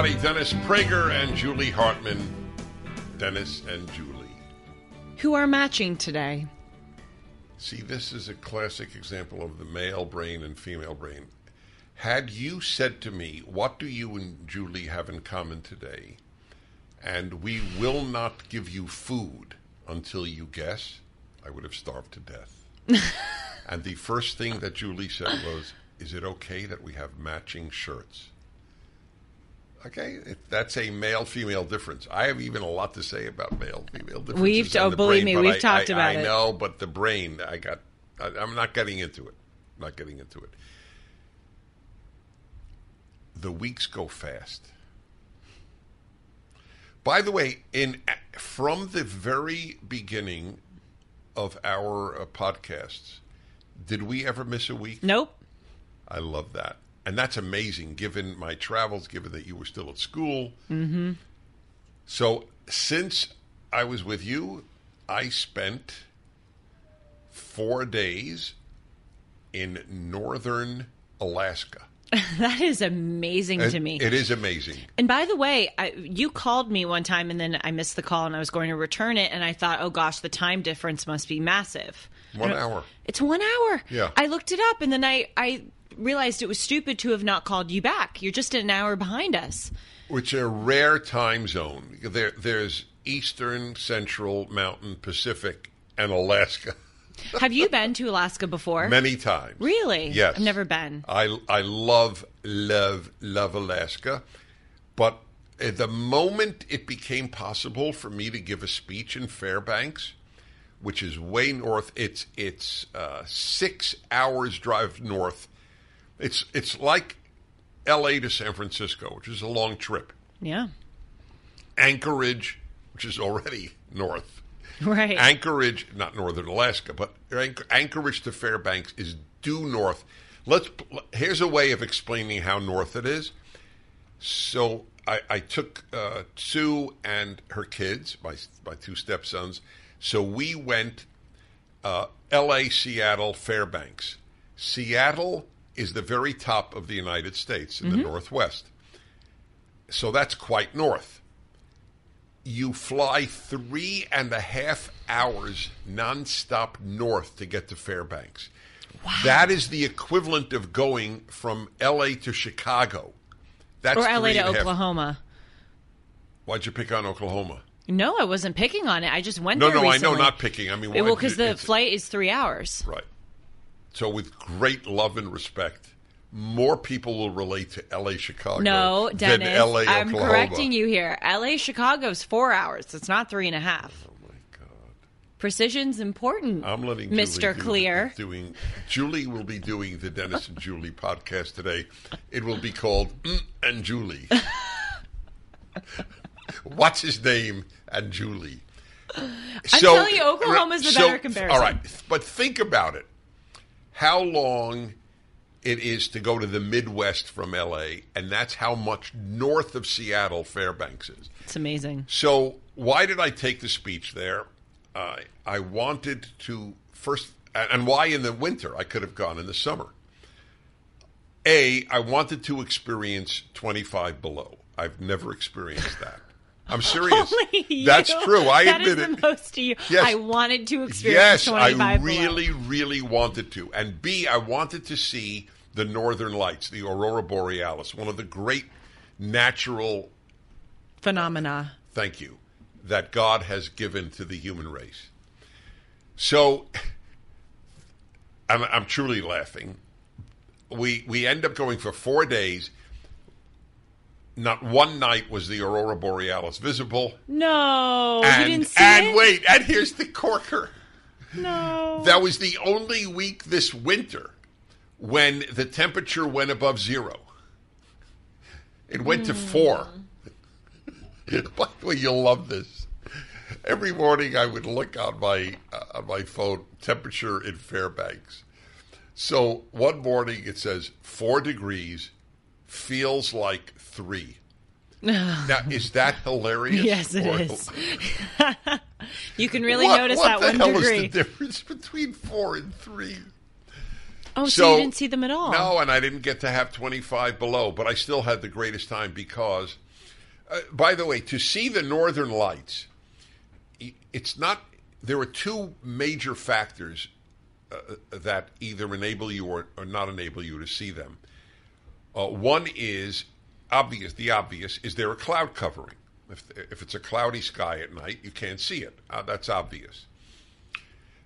everybody. Dennis Prager and Julie Hartman. Dennis and Julie. who are matching today. See, this is a classic example of the male brain and female brain. Had you said to me, What do you and Julie have in common today? And we will not give you food until you guess, I would have starved to death. and the first thing that Julie said was, Is it okay that we have matching shirts? Okay, that's a male female difference. I have even a lot to say about male female differences. We've oh, believe brain, me, we've I- talked I- about I it. I know, but the brain, I got. I, I'm not getting into it. I'm not getting into it. The weeks go fast. By the way, in from the very beginning of our uh, podcasts, did we ever miss a week? Nope. I love that. And that's amazing given my travels, given that you were still at school. Mm-hmm. So, since I was with you, I spent four days in northern Alaska. That is amazing to me. It is amazing. And by the way, I, you called me one time and then I missed the call and I was going to return it and I thought, oh gosh, the time difference must be massive. One hour. It's one hour. Yeah. I looked it up and then I, I realized it was stupid to have not called you back. You're just an hour behind us. Which a rare time zone. There, there's Eastern, Central, Mountain, Pacific, and Alaska. Have you been to Alaska before? Many times. Really? Yes. I've never been. I I love love love Alaska, but the moment it became possible for me to give a speech in Fairbanks, which is way north. It's it's uh, six hours drive north. It's it's like L.A. to San Francisco, which is a long trip. Yeah. Anchorage, which is already north. Right. Anchorage, not northern Alaska, but Anchorage to Fairbanks is due north. Let's. Here's a way of explaining how north it is. So I, I took uh, Sue and her kids, my my two stepsons. So we went uh, L.A., Seattle, Fairbanks. Seattle is the very top of the United States in the mm-hmm. Northwest. So that's quite north you fly three and a half hours nonstop north to get to Fairbanks. That is the equivalent of going from L.A. to Chicago. That's or LA to and a half- Oklahoma. Why'd you pick on Oklahoma? No, I wasn't picking on it. I just went No, there no, I know, not picking. I mean, well, because the flight is three hours. Right. So, with great love and respect, more people will relate to L.A. Chicago No, than Dennis, L.A. I'm Oklahoma. correcting you here. LA Chicago's four hours. It's not three and a half. Oh my God. Precision's important. I'm letting Julie Mr. do- Clear. doing. Julie will be doing the Dennis and Julie podcast today. It will be called mm and Julie. What's his name and Julie? I'm telling you, Oklahoma's the so- better comparison. All right, but think about it. How long it is to go to the Midwest from L.A., and that's how much north of Seattle Fairbanks is. It's amazing. So, why did I take the speech there? Uh, I wanted to first, and why in the winter? I could have gone in the summer. A, I wanted to experience 25 below. I've never experienced that. I'm serious. That's true. I That admit is it. the most to you. Yes. I wanted to experience Yes, I 25 below. really, really wanted to. And B, I wanted to see the Northern Lights, the Aurora Borealis, one of the great natural phenomena. thank you, that God has given to the human race. So I'm, I'm truly laughing. we we end up going for four days. Not one night was the aurora borealis visible. No, and you didn't see and it? wait, and here's the corker. No. That was the only week this winter when the temperature went above zero. It went to four. By the way, you'll love this. Every morning I would look on my uh, on my phone temperature in Fairbanks. So one morning it says four degrees, feels like three. now is that hilarious? Yes, it Or- is. you can really what, notice what that the one hell is the difference between four and three? oh, so, So- you didn't see them at all? No, and I didn't get to have 25 below, but I still had the greatest time because, uh, by the way, to see the northern lights, it's not, there are two major factors uh, that either enable you or, or not enable you to see them. Uh, one is obvious, the obvious is there a cloud covering. If, if it's a cloudy sky at night, you can't see it. Uh, that's obvious.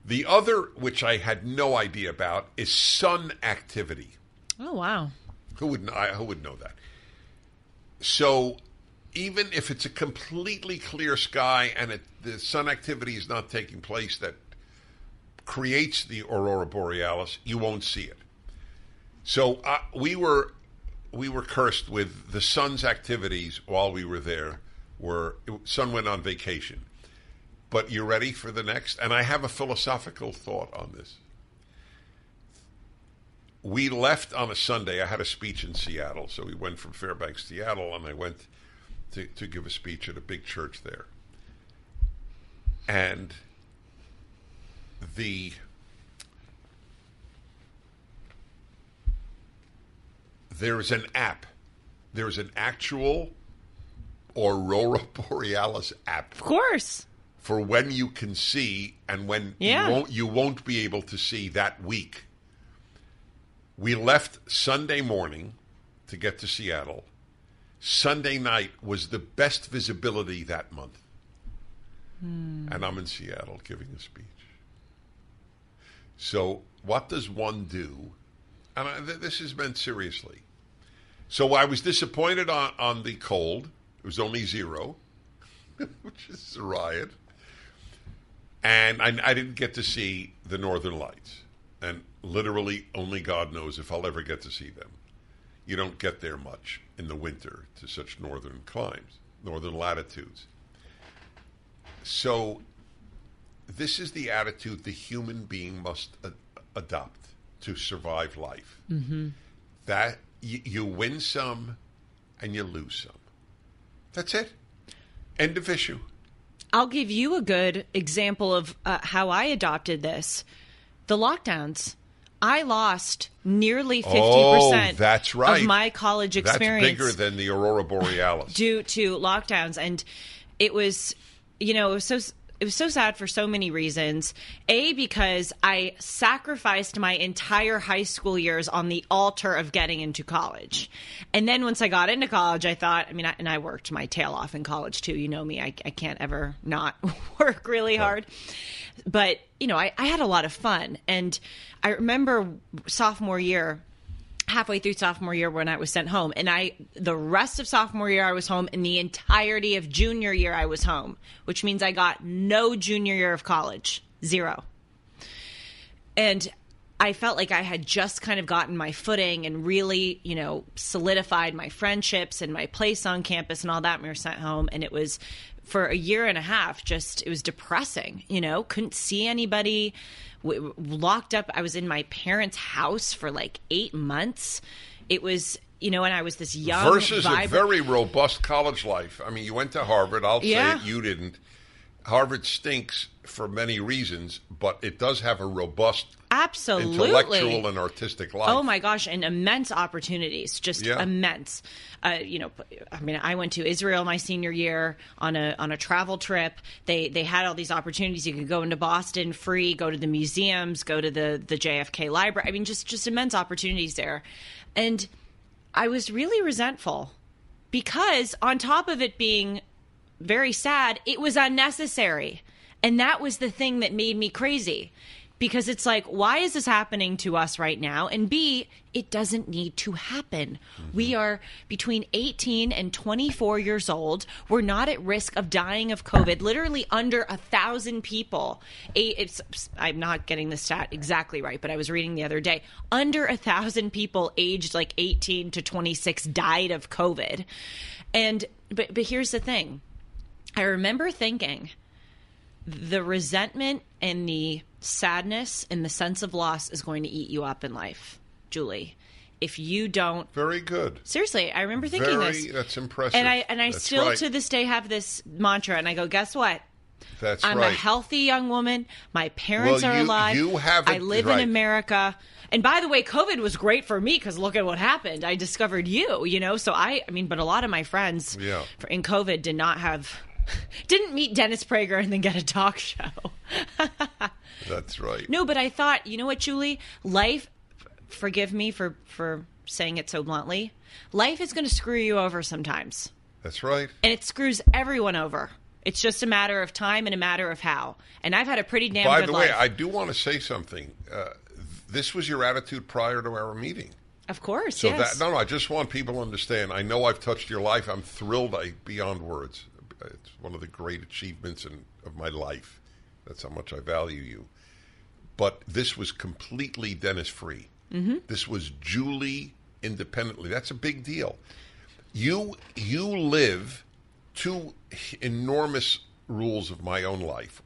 The other, which I had no idea about, is sun activity. Oh, wow. Who would know, I- who would know that? So, even if it's a completely clear sky and it, the sun activity is not taking place that creates the aurora borealis, you won't see it. So uh, we were we were cursed with the sun's activities while we were there. Were sun went on vacation, but you're ready for the next? And I have a philosophical thought on this we left on a Sunday. I had a speech in Seattle, so we went from Fairbanks Seattle, and I went to, to give a speech at a big church there. And the there's an app. There's an actual aurora borealis app Of course. for when you can see and when Yeah. you won't you won't be able to see that week. We left Sunday morning to get to Seattle. Sunday night was the best visibility that month. Hmm. And I'm in Seattle giving a speech. So, what does one do? And I, th- this is meant seriously. So, I was disappointed on, on the cold. It was only zero, which is a riot and I, I didn't get to see the Northern Lights. And literally, only God knows if I'll ever get to see them. You don't get there much in the winter to such northern climes, northern latitudes. So, this is the attitude the human being must adopt to survive life. Mm-hmm. That y- you win some and you lose some. That's it. End of issue. I'll give you a good example of uh, how I adopted this. The lockdowns. I lost nearly 50% Oh, that's right. of my college experience. That's bigger than the aurora borealis. due to lockdowns and it was you know it was so it was so sad for so many reasons. A because i sacrificed my entire high school years on the altar of getting into college. And then once i got into college i thought i mean I, and i worked my tail off in college too. You know me i, I can't ever not work really hard. But you know I, I had a lot of fun. And i remember sophomore year halfway through sophomore year when I was sent home. And I, the rest of sophomore year, I was home, and the entirety of junior year, I was home, which means I got no junior year of college, zero. And I felt like I had just kind of gotten my footing and really, you know, solidified my friendships and my place on campus and all that. And we were sent home, and it was for a year and a half. Just it was depressing. You know, couldn't see anybody. W- locked up. I was in my parents' house for like eight months. It was, you know, and I was this young, Versus a very robust college life. I mean, you went to Harvard. I'll Yeah. say it, you didn't. Harvard stinks for many reasons, but it does have a robust absolutely intellectual and artistic life. Oh my gosh, and immense opportunities, just Yeah. immense. Uh, you know, I mean, I went to Israel my senior year on a on a travel trip. They they had all these opportunities. You could go into Boston free, go to the museums, go to the the JFK library. I mean, just just immense opportunities there. And I was really resentful because on top of it being very sad, it was unnecessary. And that was the thing that made me crazy. Because it's like, why is this happening to us right now? And B, it doesn't need to happen. Mm-hmm. We are between 18 and 24 years old. We're not at risk of dying of COVID. Literally under a thousand people. I'm not getting the stat exactly right, but I was reading the other day. Under a thousand people aged like 18 to 26 died of COVID. And, but, but here's the thing. I remember thinking, the resentment and the sadness and the sense of loss is going to eat you up in life, Julie. If you don't Very good. seriously, I remember thinking Very. this. That's impressive. And I and I That's still right. to this day have this mantra and I go, guess what? That's right. I'm right. a healthy young woman. My parents Well, are you- alive. you have I live right. in America. And by the way, COVID was great for me because look at what happened. I discovered you, you know. So I, I mean, but a lot of my friends Yeah. for, in COVID did not have, didn't meet Dennis Prager and then get a talk show. That's right. No, but I thought, you know what, Julie? Life, forgive me for for saying it so bluntly. Life is going to screw you over sometimes, That's right. and it screws everyone over. It's just a matter of time and a matter of how. And I've had a pretty damn By good the way, life. I do want to say something. Uh, this was your attitude prior to our meeting. of course, So yes. that no, no, I just want people to understand. I know I've touched your life. I'm thrilled. I beyond words. It's one of the great achievements in, of my life. That's how much I value you. But this was completely Dennis free. Mm-hmm. This was Julie independently. That's a big deal. You you live two enormous rules of my own life.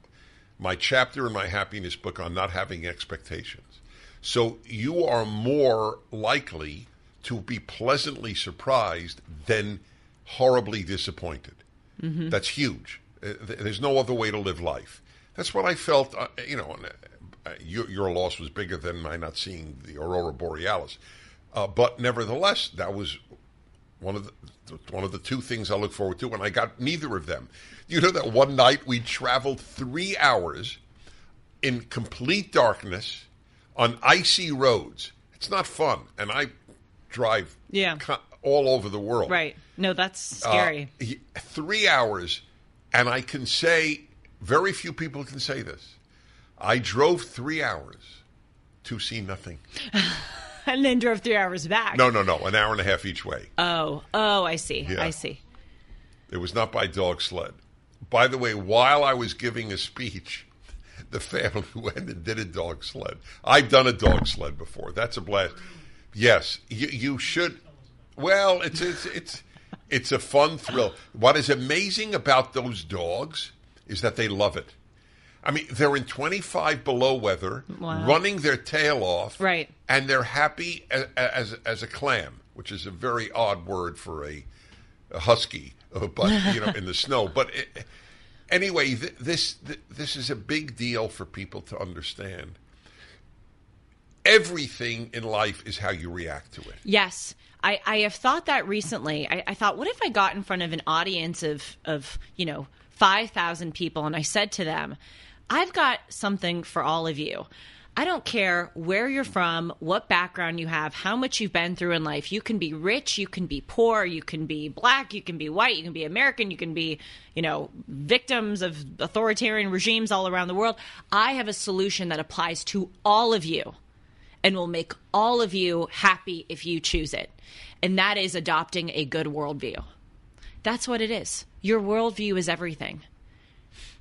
My chapter in my happiness book on not having expectations. So you are more likely to be pleasantly surprised than horribly disappointed. That's huge. Uh, There's no other way to live life. That's what I felt. Uh, you know, uh, your, your loss was bigger than my not seeing the aurora borealis, uh, but nevertheless, that was one of the one of the two things I look forward to, and I got neither of them. You know that one night we traveled three hours in complete darkness on icy roads. It's not fun, and I drive Yeah. all over the world. right. No, that's Uh, scary. he- three hours, and I can say very few people can say this. I drove three hours to see nothing. and then drove three hours back. No, no, no, an hour and a half each way. Oh, oh, I see. Yeah. I see. It was not by dog sled. By the way, while I was giving a speech, the family went and did a dog sled. I've done a dog sled before. That's a blast. Yes, you, you should. Well, it's it's it's it's a fun thrill. What is amazing about those dogs is that they love it. I mean, they're in 25 below weather, Wow. running their tail off, Right. And they're happy as as, as a clam, which is a very odd word for a, a husky, uh, but you know, in the snow. But it, anyway, th- this th- this is a big deal for people to understand. Everything in life is how you react to it. Yes. I, I have thought that recently. I, I thought, what if I got in front of an audience of, of you know, 5,000 people and I said to them, I've got something for all of you. I don't care where you're from, what background you have, how much you've been through in life. You can be rich, you can be poor, you can be black, you can be white, you can be American, you can be, you know, victims of authoritarian regimes all around the world. I have a solution that applies to all of you and will make all of you happy if you choose it. And that is adopting a good worldview. That's what it is. Your worldview is everything.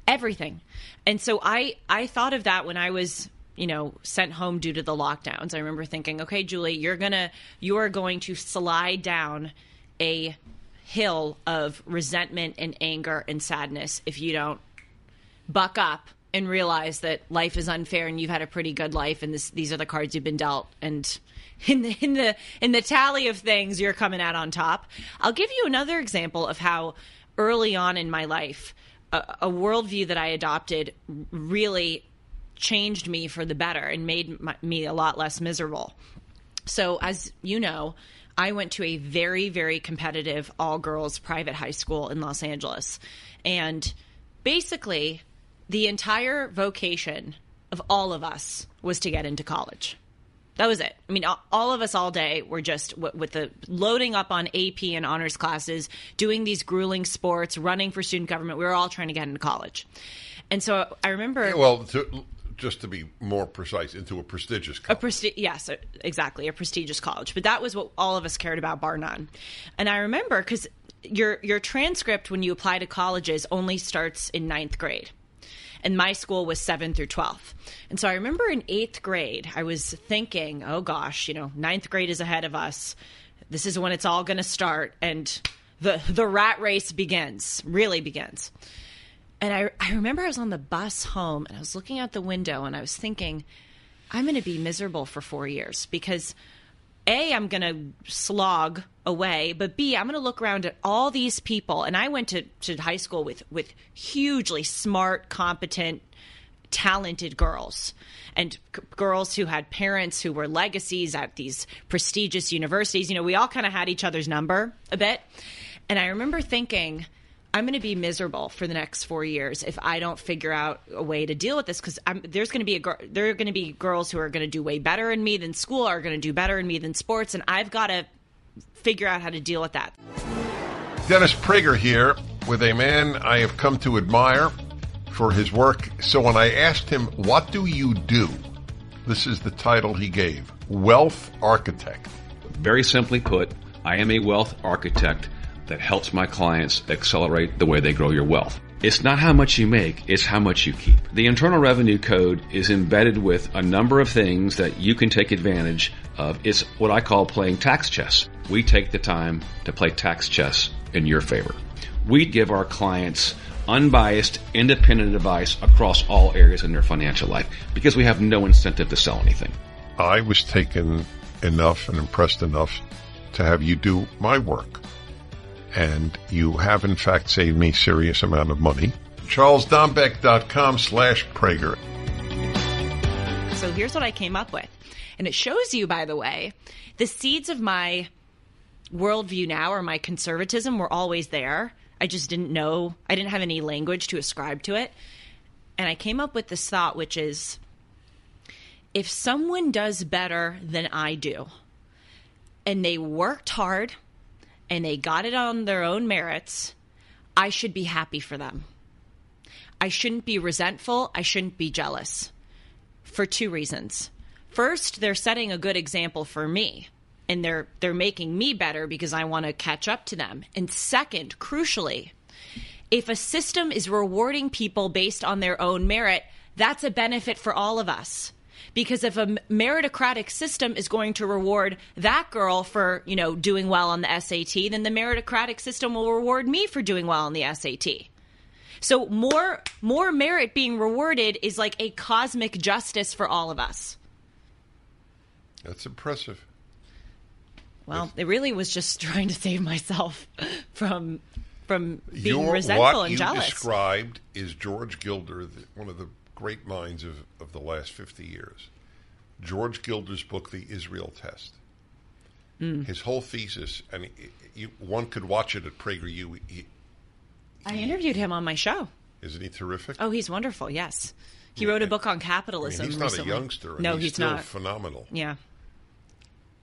Everything. And so I I thought of that when I was, you know, sent home due to the lockdowns. I remember thinking, okay, Julie, you're gonna you are going to slide down a hill of resentment and anger and sadness if you don't buck up and realize that life is unfair and you've had a pretty good life and this, these are the cards you've been dealt and in the in the in the tally of things you're coming out on top. I'll give you another example of how early on in my life a, a worldview that I adopted really changed me for the better and made my, me a lot less miserable. So, as you know, I went to a very, very competitive all girls private high school in Los Angeles. And basically, the entire vocation of all of us was to get into college. That was it. I mean, all- of us all day were just w- with the loading up on AP and honors classes, doing these grueling sports, running for student government. We were all trying to get into college. And so I remember. Well, to just to be more precise, into a prestigious A college. presti- yes, exactly, a prestigious college. But that was what all of us cared about, bar none. And I remember because your your transcript when you apply to colleges only starts in ninth grade, and my school was seven through twelve. And so I remember in eighth grade, I was thinking, oh gosh, you know, ninth grade is ahead of us. This is when it's all going to start, and the the rat race begins, really begins. And I, I remember I was on the bus home and I was looking out the window and I was thinking, I'm going to be miserable for four years because A, I'm going to slog away, but B, I'm going to look around at all these people. And I went to, to high school with, with hugely smart, competent, talented girls and c- girls who had parents who were legacies at these prestigious universities. You know, we all kind of had each other's number a bit. And I remember thinking, I'm going to be miserable for the next four years if I don't figure out a way to deal with this because there's going to be a gir- there are going to be girls who are going to do way better in me than school, are going to do better in me than sports, and I've got to figure out how to deal with that. Dennis Prager here with a man I have come to admire for his work. So when I asked him, What do you do? This is the title he gave Wealth Architect. Very simply put, I am a wealth architect that helps my clients accelerate the way they grow your wealth. It's not how much you make, it's how much you keep. The Internal Revenue Code is embedded with a number of things that you can take advantage of. It's what I call playing tax chess. We take the time to play tax chess in your favor. We give our clients unbiased, independent advice across all areas in their financial life because we have no incentive to sell anything. I was taken enough and impressed enough to have you do my and you have in fact saved me serious amount of money. CharlesDombeck.com slash Prager. So here's what I came up with. And it shows you, by the way, the seeds of my worldview now or my conservatism were always there. I just didn't know, I didn't have any language to ascribe to it. And I came up with this thought, which is if someone does better than I do, and they worked hard and they got it on their own merits, I should be happy for them. I shouldn't be resentful. I shouldn't be jealous for two reasons. First, they're setting a good example for me and they're they're making me better because I want to catch up to them. And second, crucially, if a system is rewarding people based on their own merit, that's a benefit for all of us. Because if a meritocratic system is going to reward that girl for, you know, doing well on the SAT, then the meritocratic system will reward me for doing well on the SAT. So more more merit being rewarded is like a cosmic justice for all of us. That's impressive. Well, it really was just trying to save myself from from being Your, resentful what and you jealous. described is George Gilder, the, one of the great minds of, of the last 50 years. George Gilder's book, The Israel Test. Mm. His whole thesis, and he, you, one could watch it at PragerU. He, I interviewed him on my show. isn't he terrific? Oh, he's wonderful. Yes, he wrote a book on I mean, capitalism. he's not recently. a youngster. No, he's, he's still not. phenomenal. Yeah.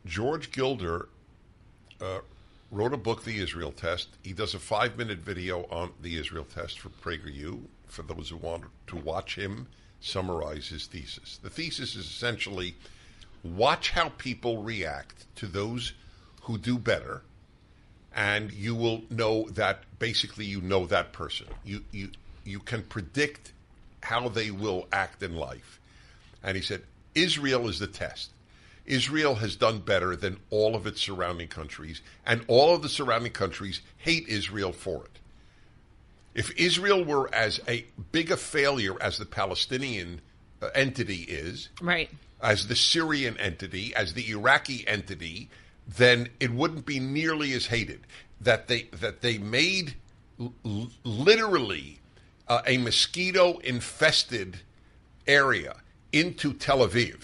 George Gilder uh, wrote a book, The Israel Test. He does a five minute video on the Israel Test for PragerU for those who want to watch him summarize his thesis. The thesis is essentially watch how people react to those who do better, and you will know that basically you know that person. You, you, you can predict how they will act in life. And he said, Israel is the test. Israel has done better than all of its surrounding countries, and all of the surrounding countries hate Israel for it. If Israel were as a big a failure as the Palestinian uh, entity is, Right. as the Syrian entity, as the Iraqi entity, then it wouldn't be nearly as hated. That they that they made l- literally uh, a mosquito infested area into Tel Aviv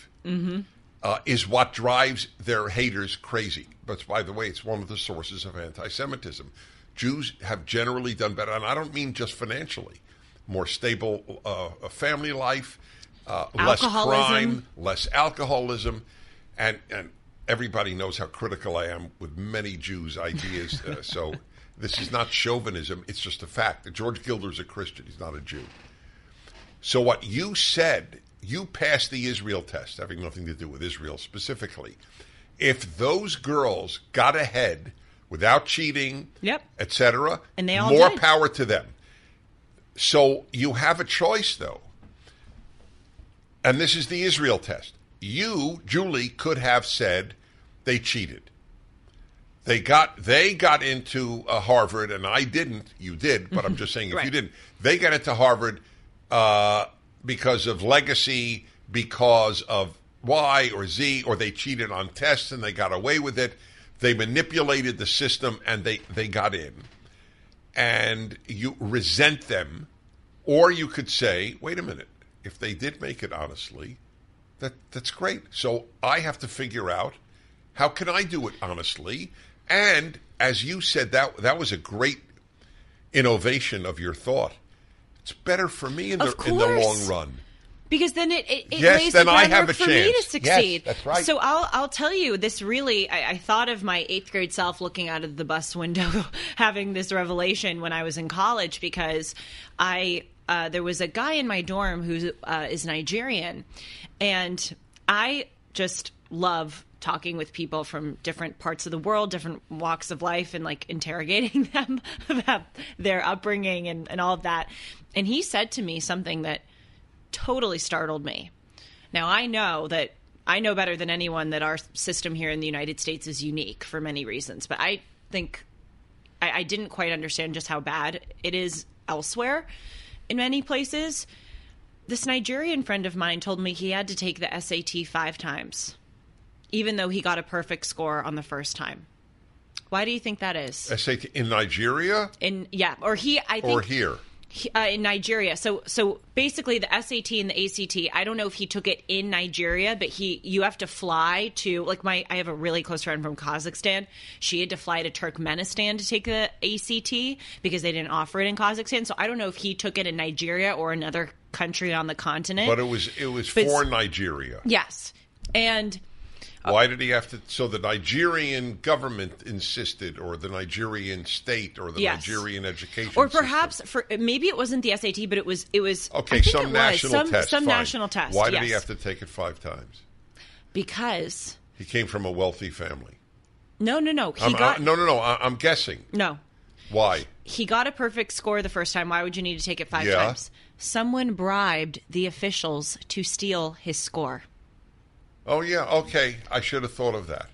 uh, is what drives their haters crazy. But by the way, it's one of the sources of anti-Semitism. Jews have generally done better, and I don't mean just financially. More stable uh, family life, uh, less crime, less alcoholism, and and everybody knows how critical I am with many Jews' ideas. uh, so this is not chauvinism; it's just a fact. George Gilder's is a Christian; he's not a Jew. So what you said you pass the Israel test, having nothing to do with Israel specifically. If those girls got ahead without cheating, Yep. etc., And they all more did. power to them. So you have a choice, though. And this is the Israel test. You, Julie, could have said they cheated. They got they got into uh, Harvard, and I didn't. You did, but I'm just saying if you didn't, they got into Harvard uh, because of legacy, because of Y or Z, or they cheated on tests and they got away with it. They manipulated the system and they they got in, and you resent them, or you could say, wait a minute, if they did make it honestly, that that's great. So I have to figure out how can I do it honestly. And as you said, that that was a great innovation of your thought. It's better for me in the in the long run. because then it, it, it Yes, lays the groundwork for me to succeed. Yes, that's right. So I'll I'll tell you this. Really, I, I thought of my eighth grade self looking out of the bus window, having this revelation when I was in college because I uh, there was a guy in my dorm who uh, is Nigerian, and I just love talking with people from different parts of the world, different walks of life, and like interrogating them about their upbringing and, and all of that. And he said to me something that totally startled me. Now I know that I know better than anyone that our system here in the United States is unique for many reasons, but I think I, I didn't quite understand just how bad it is elsewhere in many places. This Nigerian friend of mine told me he had to take the SAT five times, even though he got a perfect score on the first time. Why do you think that is? SAT in Nigeria In yeah, or he I think or here? he- uh, in Nigeria. So so basically the SAT and the ACT, I don't know if he took it in Nigeria, but he you have to fly to like my I have a really close friend from Kazakhstan. She had to fly to Turkmenistan to take the ACT because they didn't offer it in Kazakhstan. So I don't know if he took it in Nigeria or another country on the continent. But it was it was But for Nigeria. yes. And Uh, Why did he have to? So the Nigerian government insisted, or the Nigerian state, or the Yes. Nigerian education, or system. perhaps for maybe it wasn't the SAT, but it was it was okay, some was. national some, test, some fine. national test. Why did he yes. have to take it five times? Because He came from a wealthy family. no, no, no. He I'm, got I, no, no, no. I, I'm guessing. no. Why? he got a perfect score the first time. Why would you need to take it five Yeah. times? Someone bribed the officials to steal his score. Oh yeah, okay. I should have thought of that.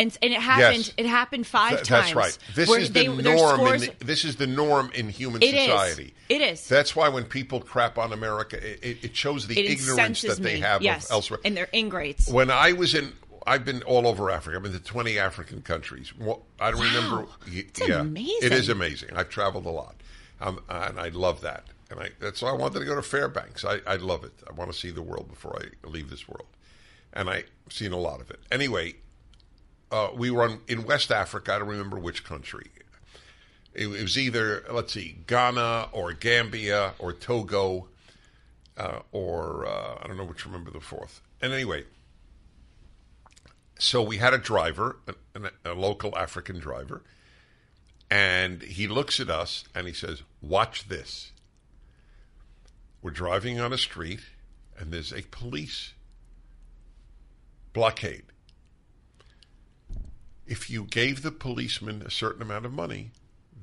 And, and it happened. Yes. It happened five Th- times. That's right. This is the they- their norm. In the, this is the norm in human It is. society. It is. That's why when people crap on America, it, it, shows the it ignorance that they me. have yes. of elsewhere. and they're ingrates. when I was in, I've been all over Africa. I've been to 20 African countries. Well, I don't remember. It's yeah, amazing. It is amazing. I've traveled a lot, um, and I love that. And I, that's why I wanted to go to Fairbanks. I, I love it. I want to see the world before I leave this world, and I've seen a lot of it. Anyway, uh, we were on, in West Africa. I don't remember which country. It, it was either let's see, Ghana or Gambia or Togo, uh, or uh, I don't know which. Remember the fourth. And anyway, so we had a driver, a, a local African driver, and he looks at us and he says, "Watch this." We're driving on a street, and there's a police blockade. If you gave the policeman a certain amount of money,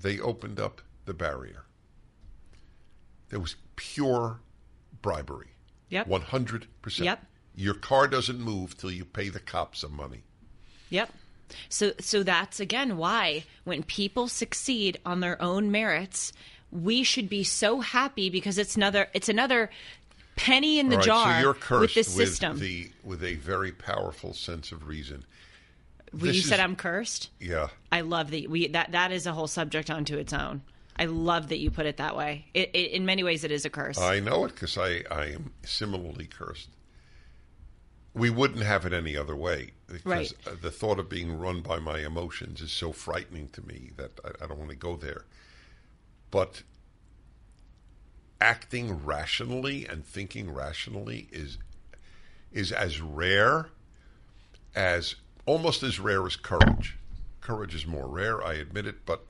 they opened up the barrier. There was pure bribery. Yep. 100%. Yep. Your car doesn't move till you pay the cops some money. Yep. So so that's again why when people succeed on their own merits, we should be so happy because it's another it's another penny in the right, jar so you're with this system. the with a very powerful sense of reason. Well, you this said I'm cursed. Yeah. I love that we that that is a whole subject unto its own. I love that you put it that way. It, it, in many ways, it is a curse. I know it because I, I am similarly cursed. We wouldn't have it any other way because Right. uh, the thought of being run by my emotions is so frightening to me that I, I don't want to go there. But acting rationally and thinking rationally is is as rare as almost as rare as courage. Courage is more rare, I admit it, but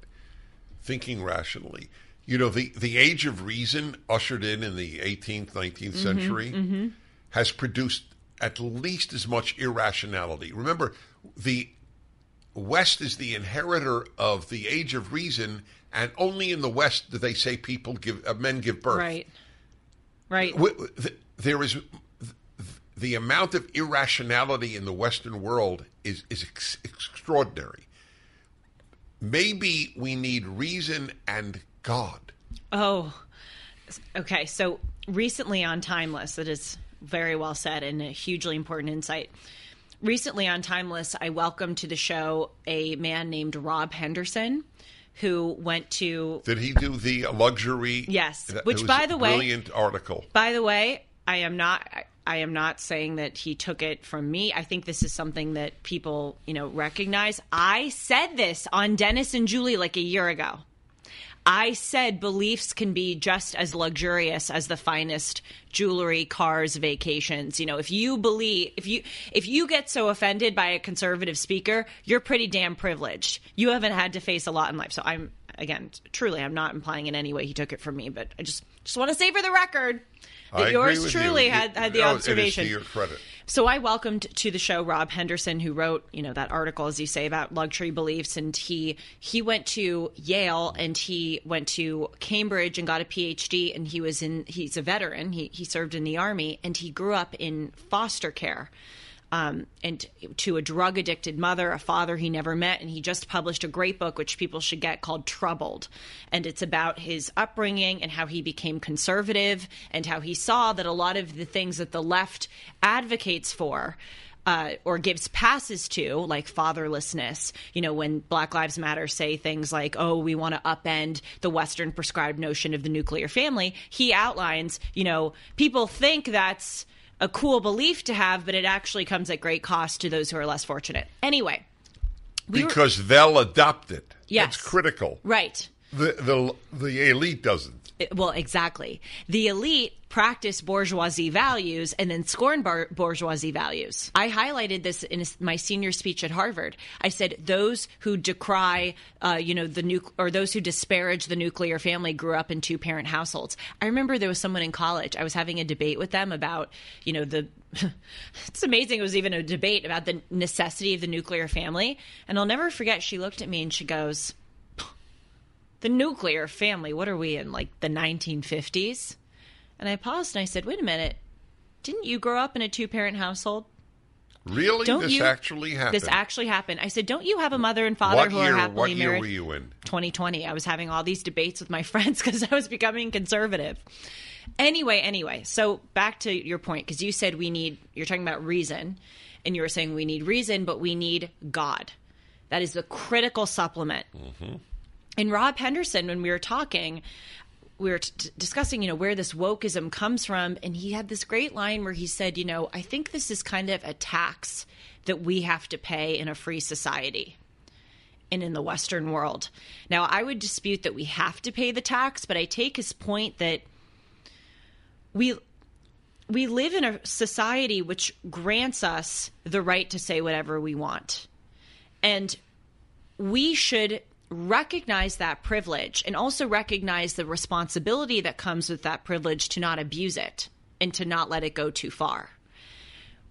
thinking rationally. You know, the, the age of reason ushered in in the 18th, 19th mm-hmm, century mm-hmm. has produced at least as much irrationality. Remember, the West is the inheritor of the age of reason, and only in the West do they say people give uh, men give birth. Right. Right. There is the amount of irrationality in the Western world is is ex- extraordinary. Maybe we need reason and God. Oh, okay. So recently on Timeless, that is very well said and a hugely important insight. Recently on Timeless, I welcomed to the show a man named Rob Henderson, who went to. Did he do the luxury? Yes, which, by the way- brilliant article. By the way, I am not. I am not saying that he took it from me. I think this is something that people, you know, recognize. I said this on Dennis and Julie like a year ago. I said beliefs can be just as luxurious as the finest jewelry, cars, vacations. You know, if you believe if you if you get so offended by a conservative speaker, you're pretty damn privileged. You haven't had to face a lot in life. So I'm again, truly I'm not implying in any way he took it from me, but I just just want to say for the record that I yours with you. truly had, had the no, observation. To your credit. So I welcomed to the show Rob Henderson, who wrote, you know, that article, as you say, about luxury beliefs, and he he went to Yale and he went to Cambridge and got a PhD, and he was in he's a veteran. He he served in the army, and he grew up in foster care. Um, and to a drug addicted mother, a father he never met. And he just published a great book, which people should get called Troubled. And it's about his upbringing and how he became conservative and how he saw that a lot of the things that the left advocates for. Uh, or gives passes to, like fatherlessness. You know, when Black Lives Matter say things like, oh, we want to upend the Western prescribed notion of the nuclear family, he outlines, you know, people think that's a cool belief to have, but it actually comes at great cost to those who are less fortunate. Anyway, we were- Because they'll adopt it. Yes. That's critical. right. The the the elite doesn't. Well, exactly. The elite practice bourgeoisie values and then scorn bar- bourgeoisie values. I highlighted this in my senior speech at Harvard. I said those who decry, uh, you know, the nuc- or those who disparage the nuclear family grew up in two parent households. I remember there was someone in college. I was having a debate with them about, you know, the. it's amazing. It was even a debate about the necessity of the nuclear family, and I'll never forget. She looked at me and she goes the nuclear family, what are we in, like the 1950s? And I paused and I said, wait a minute, didn't you grow up in a two parent household? Really? Don't this you? actually happened. This actually happened. I said, don't you have a mother and father what who year? are happily What year married? were you in? 2020. I was having all these debates with my friends because I was becoming conservative. Anyway, anyway, so back to your point because you said we need, you're talking about reason, and you were saying we need reason, but we need God. That is the critical supplement. Mm-hmm. And Rob Henderson, when we were talking, we were t- discussing, you know, where this wokeism comes from, and he had this great line where he said, you know, I think this is kind of a tax that we have to pay in a free society and in the Western world. Now, I would dispute that we have to pay the tax, but I take his point that we we live in a society which grants us the right to say whatever we want. And we should recognize that privilege and also recognize the responsibility that comes with that privilege to not abuse it and to not let it go too far.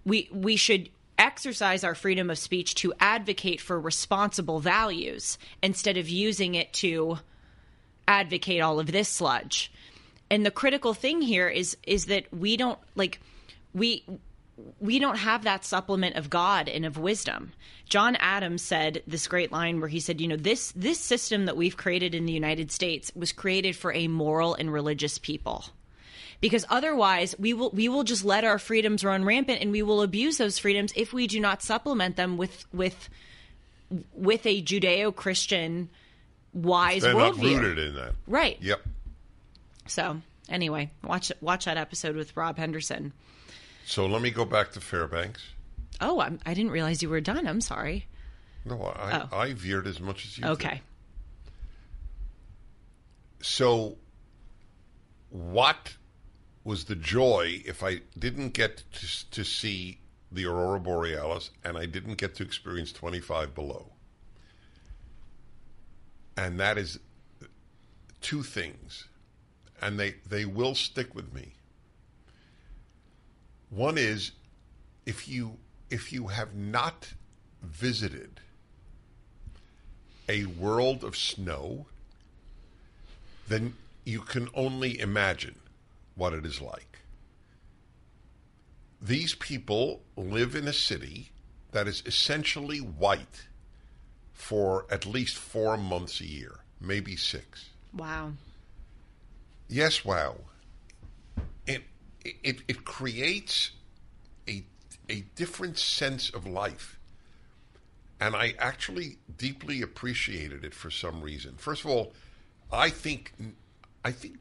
We we should exercise our freedom of speech to advocate for responsible values instead of using it to advocate all of this sludge. And the critical thing here is is that we don't like we we don't have that supplement of God and of wisdom. John Adams said this great line where he said, you know, this this system that we've created in the United States was created for a moral and religious people. Because otherwise we will we will just let our freedoms run rampant and we will abuse those freedoms if we do not supplement them with with with a Judeo-Christian wise They're not worldview. rooted in that. Right. Yep. So anyway, watch watch that episode with Rob Henderson. So let me go back to Fairbanks. Oh, I'm, I didn't realize you were done. I'm sorry. No, I, Oh. I veered as much as you did. Okay. So, what was the joy if I didn't get to, to see the aurora borealis and I didn't get to experience 25 below? And that is two things, and they, they will stick with me. One is if you if you have not visited a world of snow, then you can only imagine what it is like. These people live in a city that is essentially white for at least four months a year, maybe six. Wow. Yes, wow. It it it creates a a different sense of life. And I actually deeply appreciated it for some reason. First of all, I think I think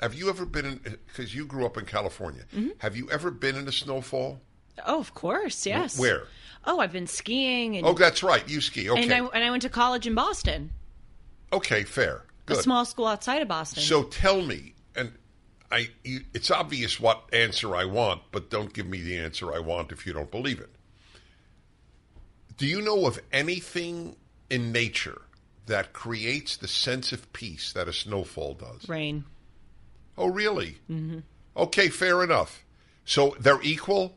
have you ever been in because you grew up in California. Mm-hmm. Have you ever been in a snowfall? Oh, of course, yes. Where? Oh, I've been skiing and Oh, that's right. You ski. Okay. and I and I went to college in Boston, okay, fair. a Good. small school outside of Boston. So tell me, and I, it's obvious what answer I want, but don't give me the answer I want if you don't believe it. Do you know of anything in nature that creates the sense of peace that a snowfall does? rain. Oh, really? Mm-hmm. Okay, fair enough. So they're equal.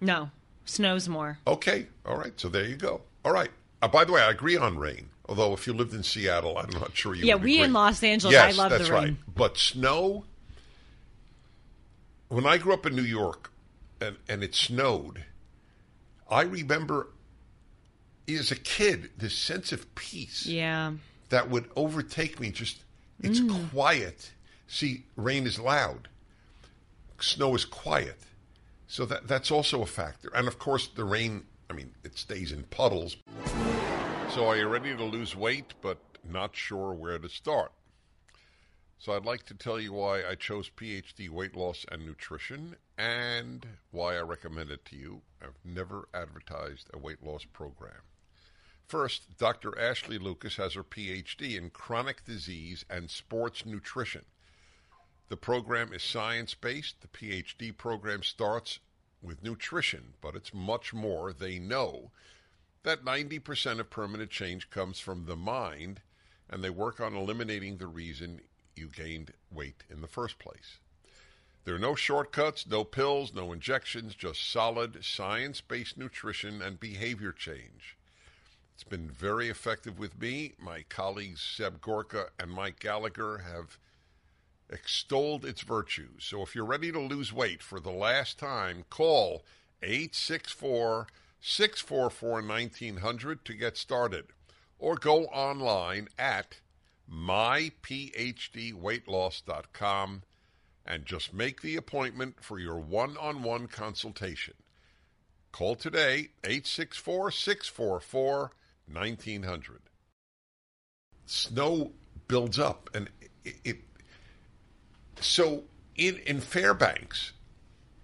No, snows more. Okay, all right. So there you go. All right. Uh, by the way, I agree on rain. Although if you lived in Seattle, I'm not sure you. Yeah, we agree. in Los Angeles, Yes, I love that's the rain. right. But snow. When I grew up in New York, and and it snowed, I remember as a kid this sense of peace Yeah. that would overtake me. Just it's Mm. quiet. See, rain is loud. Snow is quiet. So that that's also a factor. And of course the rain, I mean, it stays in puddles. So are you ready to lose weight but not sure where to start? So I'd like to tell you why I chose PhD weight loss and nutrition and why I recommend it to you. I've never advertised a weight loss program. First, Dr. Ashley Lucas has her PhD in chronic disease and sports nutrition. The program is science based. The PhD program starts with nutrition, but it's much more. They know that 90% of permanent change comes from the mind, and they work on eliminating the reason you gained weight in the first place. There are no shortcuts, no pills, no injections, just solid science based nutrition and behavior change. It's been very effective with me. My colleagues Seb Gorka and Mike Gallagher have extolled its virtues. So if you're ready to lose weight for the last time, call 864 644 1900 to get started or go online at myphdweightloss.com and just make the appointment for your one on one consultation. Call today 864 644 1900. Snow builds up and it, it so in in Fairbanks,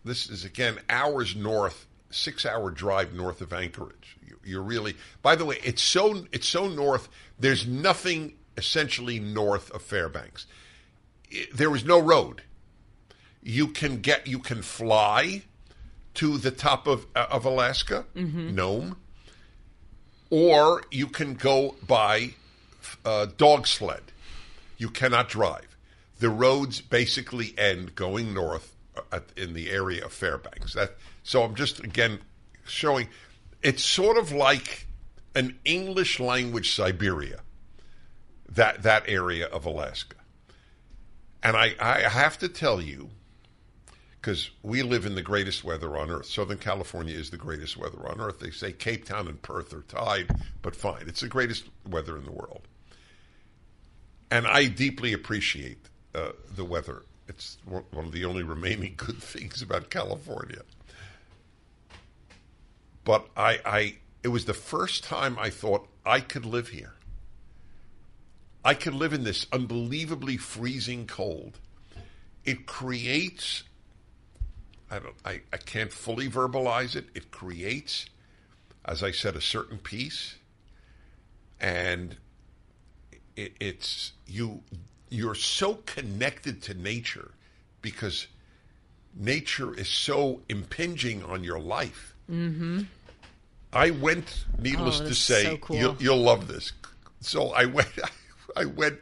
this is again hours north, six hour drive north of Anchorage. You, you're really, by the way, it's so it's so north. There's nothing essentially north of Fairbanks. There is no road. You can get you can fly to the top of uh, of Alaska, Nome, or you can go by uh, dog sled. You cannot drive. The roads basically end going north in the area of Fairbanks. That so I'm just again showing it's sort of like an English language Siberia. That that area of Alaska, and I I have to tell you because we live in the greatest weather on earth. Southern California is the greatest weather on earth. They say Cape Town and Perth are tied, but fine. It's the greatest weather in the world. And I deeply appreciate uh, the weather. It's one of the only remaining good things about California. But I, I, it was the first time I thought I could live here. I could live in this unbelievably freezing cold. It creates I don't I, I can't fully verbalize it. It creates, as I said, a certain peace. And it, it's you you're so connected to nature because nature is so impinging on your life. Mm-hmm. I went, needless Oh, to say, so cool. you'll, you'll love this. So I went, I went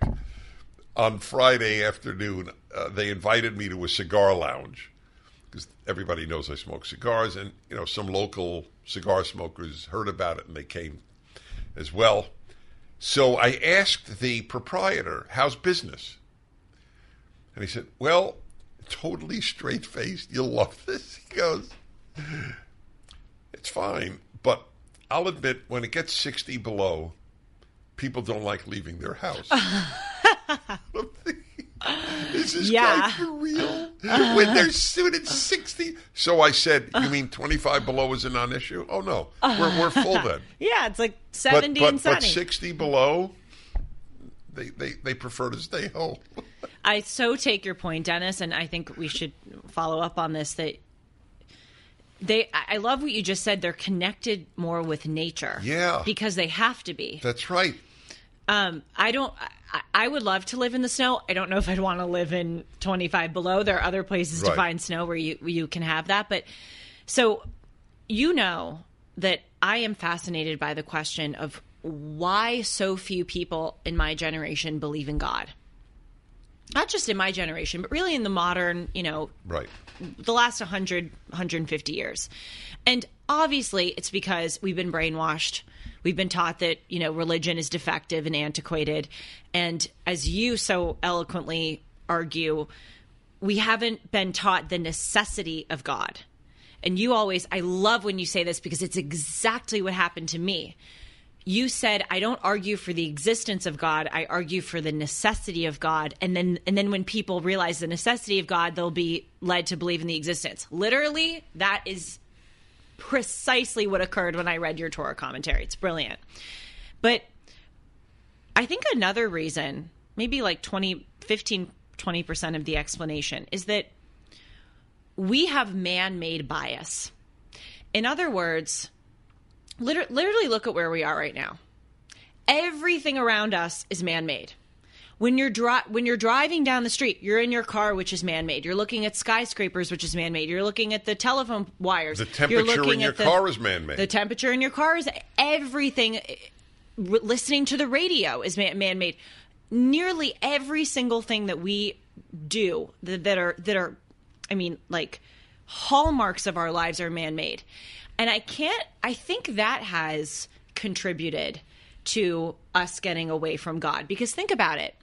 on Friday afternoon. Uh, they invited me to a cigar lounge because everybody knows I smoke cigars, and you know some local cigar smokers heard about it and they came as well. So I asked the proprietor, "How's business?" And he said, "Well, totally straight faced. You'll love this." He goes, "It's fine, but I'll admit when it gets sixty below, people don't like leaving their house." Is this Yeah. guy for real? When uh-huh. they're suited 60. So I said, You uh-huh. mean 25 below is a non issue? Oh, no. Uh-huh. We're, we're full then. Yeah, it's like seventy but, and but 60 below, they, they, they prefer to stay home. I so take your point, Dennis, and I think we should follow up on this. That they, I I love what you just said. They're connected more with nature. Yeah. because they have to be. That's right. Um, I don't. I, would love to live in the snow. I don't know if I'd want to live in 25 below. There are other places to find snow where you you can have that. But so you know that I am fascinated by the question of why so few people in my generation believe in God. Not just in my generation, but really in the modern, you know, Right. the last 100 150 years and obviously it's because we've been brainwashed we've been taught that you know religion is defective and antiquated. And as you so eloquently argue we haven't been taught the necessity of god. And you always i love when you say this because it's exactly what happened to me. You said i don't argue for the existence of god. I argue for the necessity of god. And then and then when people realize the necessity of god they'll be led to believe in the existence. Literally that is precisely what occurred when i read your torah commentary it's brilliant but i think another reason maybe like 20 15 20% of the explanation is that we have man-made bias in other words liter- literally look at where we are right now. Everything around us is man-made. When you're dri- when you're driving down the street, you're in your car, which is man-made. You're looking at skyscrapers, which is man-made. You're looking at the telephone wires. The You're temperature looking in your at the- car is man made. The temperature in your car is everything. Listening to the radio is man- man-made. Nearly every single thing that we do that, that are that are, I mean, like hallmarks of our lives are man-made, and I can't. I think that has contributed to us getting away from God because think about it.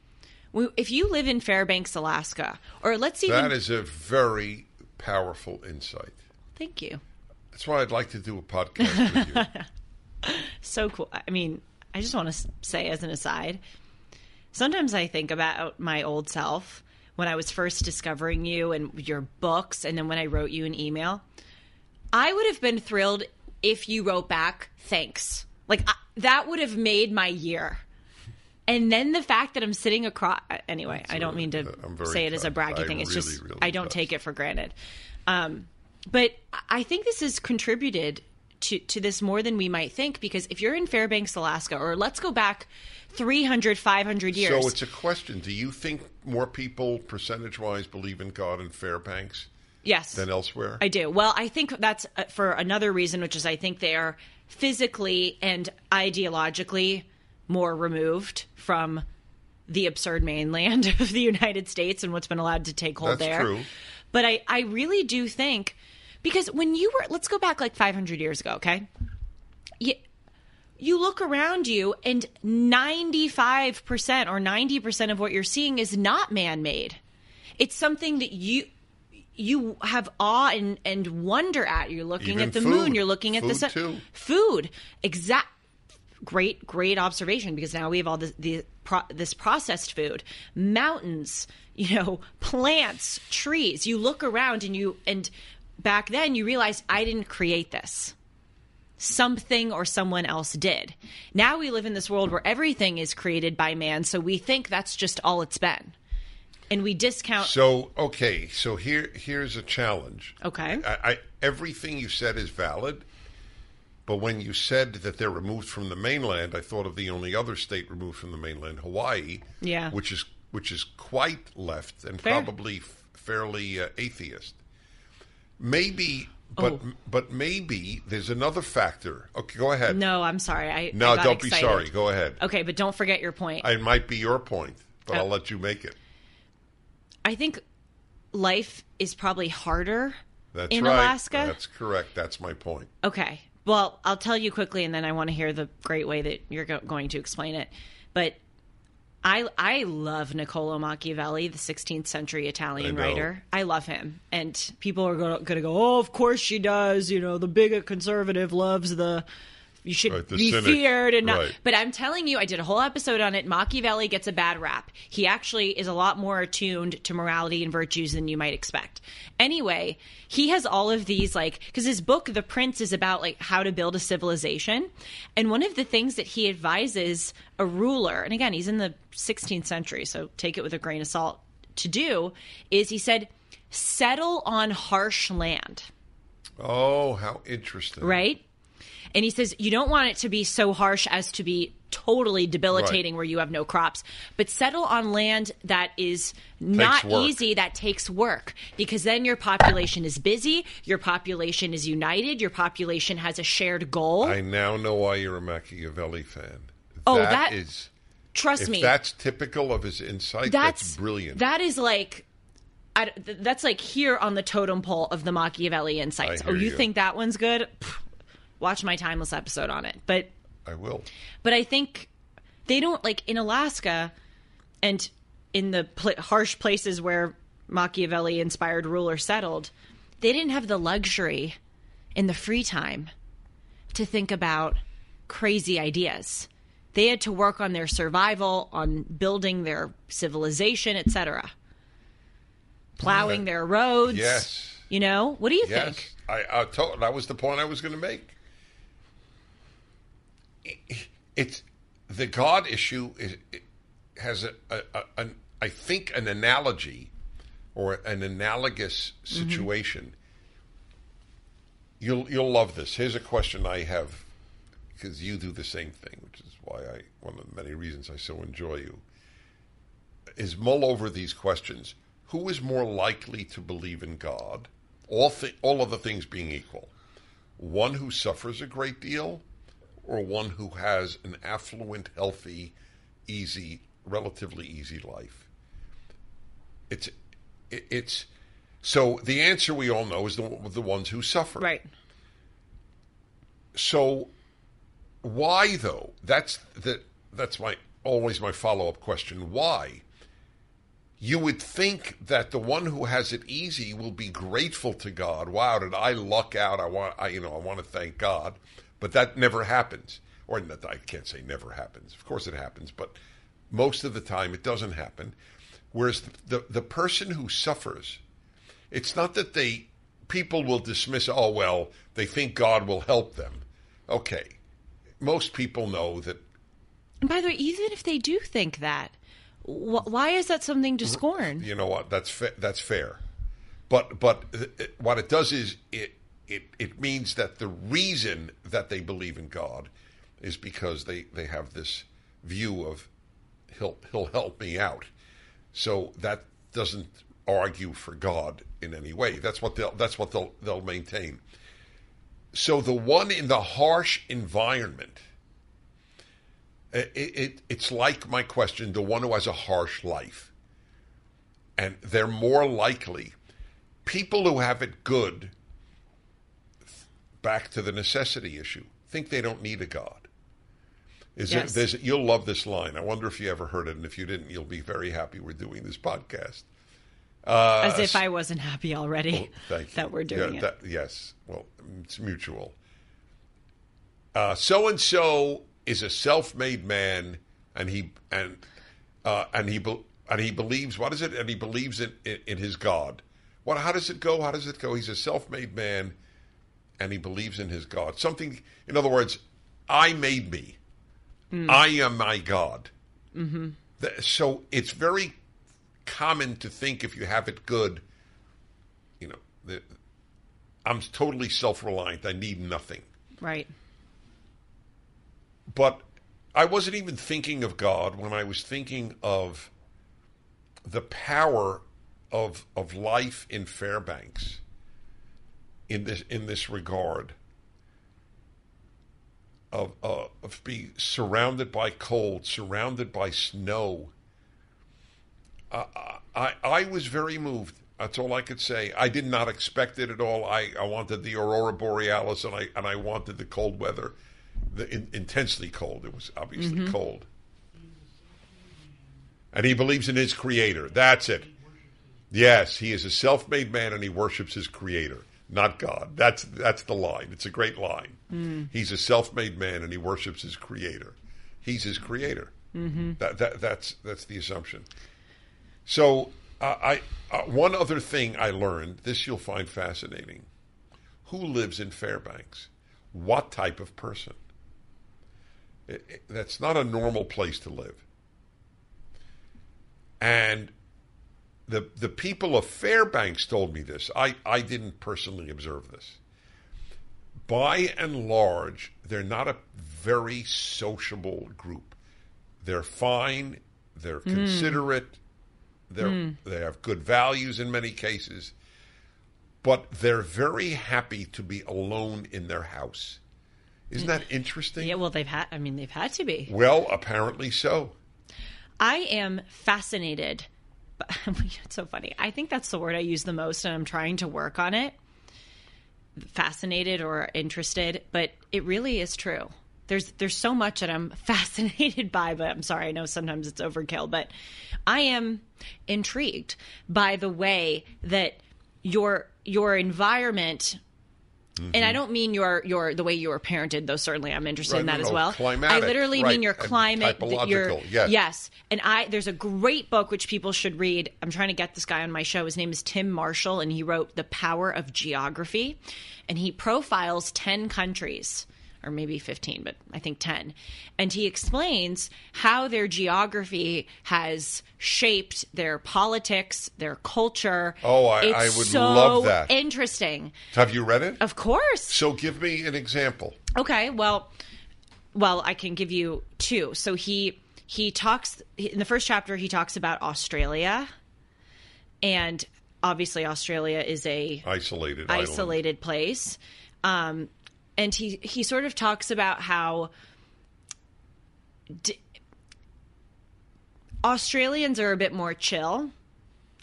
If you live in Fairbanks, Alaska, or let's even that is a very powerful insight. thank you. That's why I'd like to do a podcast with you. so cool. I mean, I just want to say as an aside, sometimes I think about my old self when I was first discovering you and your books, and then when I wrote you an email. I would have been thrilled if you wrote back, thanks. Like, I, that would have made my year. And then the fact that I'm sitting across. Anyway, I don't mean to say it as a braggy thing. It's really, just, really I don't touched. take it for granted. Um, but I think this has contributed to, to this more than we might think because if you're in Fairbanks, Alaska, or let's go back 300, 500 years. So it's a question. Do you think more people, percentage wise, believe in God in Fairbanks yes. than elsewhere? I do. Well, I think that's uh, for another reason, which is I think they are physically and ideologically more removed from the absurd mainland of the United States and what's been allowed to take hold That's there. true. But I, I really do think because when you were, let's go back like 500 years ago, okay? You, you look around you and 95% or 90% of what you're seeing is not man-made. It's something that you you have awe and, and wonder at. You're looking Even at the food. moon. You're looking at the sun. too. Food. Exact. Great, great observation because now we have all this, the, pro, this processed food, mountains, you know, plants, trees. You look around and you and back then you realize I didn't create this something or someone else did. Now we live in this world where everything is created by man, so we think that's just all it's been. And we discount So okay, so here here's a challenge. Okay. I, I everything you said is valid, but when you said that they're removed from the mainland, I thought of the only other state removed from the mainland, Hawaii. Yeah. Which is which is quite left and Fair. probably f- fairly uh, atheist. Maybe, but Oh. but maybe there's another factor. Okay, go ahead. No, I'm sorry. I No, I don't be sorry. Go ahead. Okay, but don't forget your point. It might be your point, but Oh. I'll let you make it. I think life is probably harder That's in right. Alaska? That's correct. That's my point. Okay. Well, I'll tell you quickly, and then I want to hear the great way that you're go- going to explain it. But I I love Niccolo Machiavelli, the 16th century Italian I writer. I love him, and people are going to go, "Oh, of course she does." You know, the bigot conservative loves the. You should Right, be cynic. feared and not. Right. But I'm telling you, I did a whole episode on it. Machiavelli gets a bad rap. He actually is a lot more attuned to morality and virtues than you might expect. Anyway, he has all of these like because his book, The Prince, is about like how to build a civilization, and one of the things that he advises a ruler, and again, he's in the 16th century, so take it with a grain of salt. To do is he said, settle on harsh land Oh, how interesting. right? And he says you don't want it to be so harsh as to be totally debilitating Right. where you have no crops, but settle on land that is not easy, that takes work, because then your population is busy, your population is united, your population has a shared goal. I now know why you're a Machiavelli fan. Oh, that that- is. Trust If me. that's typical of his insight, that's, brilliant. That is like. I, that's like here on the totem pole of the Machiavelli insights. Oh, you you. think that one's good? Watch my timeless episode on it. But I will. But I think they don't like in Alaska and in the pl- harsh places where Machiavelli inspired rulers settled, they didn't have the luxury in the free time to think about crazy ideas. They had to work on their survival, on building their civilization, etc. Plowing their roads. Yes. You know, what do you Yes, think? I, I told, that was the point I was going to make. It's the God issue is has a, a, a an, I think an analogy or an analogous Mm-hmm. situation. You'll you'll love this. Here's a question I have because you do the same thing, which is why I one of the many reasons I so enjoy you. Is mull over these questions. Who is more likely to believe in God? All th- all other things being equal, one who suffers a great deal, or one who has an affluent, healthy, easy, relatively easy life. It's it, it's so the answer we all know is the the ones who suffer. Right. So why though? That's the that's my always my follow up question. Why? You would think that the one who has it easy will be grateful to God. Wow, did I luck out? I want I you know, I want to thank God. But that never happens. Or not, I can't say never happens. Of course it happens, but most of the time it doesn't happen. Whereas the, the, the person who suffers, it's not that they people will dismiss oh well they think god will help them okay most people know that And by the way, even if they do think that, why is that something to scorn? you know what that's fa- that's fair but but uh, uh, what it does is it it it means that the reason that they believe in god is because they they have this view of he'll he'll help me out. So that doesn't argue for god in any way. That's what they'll that's what they'll they'll maintain. So the one in the harsh environment it, it, it's like my question the one who has a harsh life. And they're more likely people who have it good back to the necessity issue think they don't need a god is Yes. it, there's, you'll love this line i wonder if you ever heard it and if you didn't you'll be very happy we're doing this podcast As if I wasn't happy already Thank you. that we're doing Yeah, it. that- yes. Well, it's mutual. So and so is a self-made man, and he and uh, and he be- and he believes what is it? And he believes in, in in his God. What? How does it go? How does it go? He's a self-made man, and he believes in his God. Something. In other words, I made me. I am my God. Mm-hmm. So it's very common to think if you have it good, you know, I'm totally self-reliant. I need nothing. right. But I wasn't even thinking of God when I was thinking of the power of of life in Fairbanks in this in this regard of uh, of being surrounded by cold, surrounded by snow. I, I I was very moved. That's all I could say. I did not expect it at all. I, I wanted the aurora borealis, and I and I wanted the cold weather, the in, intensely cold. It was obviously Mm-hmm. cold. And he believes in his creator. That's it. Yes, he is a self-made man, and he worships his creator, not God. That's that's the line. It's a great line. He's a self-made man, and he worships his creator. He's his creator. Mm-hmm. That, that that's that's the assumption. So uh, I uh, one other thing I learned. This you'll find fascinating. Who lives in Fairbanks? What type of person? It- it- that's not a normal place to live. And the the people of Fairbanks told me this. I, I didn't personally observe this. By and large, they're not a very sociable group. They're fine. They're hmm. considerate. They're hmm. they have good values in many cases, but they're very happy to be alone in their house. Isn't that interesting? Yeah, well, they've had. I mean, they've had to be. Well, apparently so. I am fascinated. It's so funny. I think that's the word I use the most, and I'm trying to work on it. Fascinated or interested, but it really is true. There's there's so much that I'm fascinated by, but I'm sorry, I know sometimes it's overkill, but I am intrigued by the way that your your environment Mm-hmm. and I don't mean your your the way you were parented, though certainly I'm interested in that no, as well. climatic, I literally right, mean your climate, your yes. yes. And I there's a great book which people should read. I'm trying to get this guy on my show. His name is Tim Marshall, and he wrote The Power of Geography, and he profiles ten countries. Or maybe 15, but I think 10. And he explains how their geography has shaped their politics, their culture. Oh, I- I would so love that. Interesting. Have you read it? Of course. So give me an example. Okay, well, well, I can give you two. So he he talks in the first chapter. He talks about Australia, and obviously Australia is a Isolated. island. isolated place. Um, and he he sort of talks about how d- Australians are a bit more chill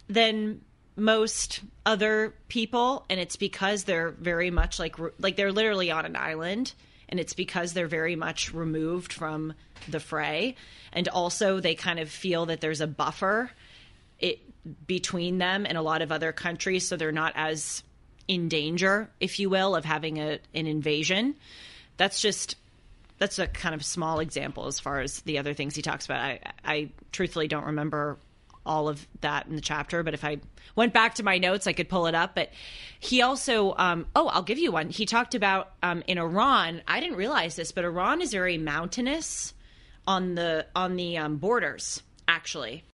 than most other people. And it's because they're very much like like they're literally on an island. And it's because they're very much removed from the fray. And also they kind of feel that there's a buffer it between them and a lot of other countries. So they're not as in danger if you will of having a an invasion. That's just that's a kind of small example as far as the other things he talks about. I i truthfully don't remember all of that in the chapter but if i went back to my notes i could pull it up. But he also um, oh i'll give you one. He talked about um, in iran i didn't realize this but iran is very mountainous on the on the um, borders actually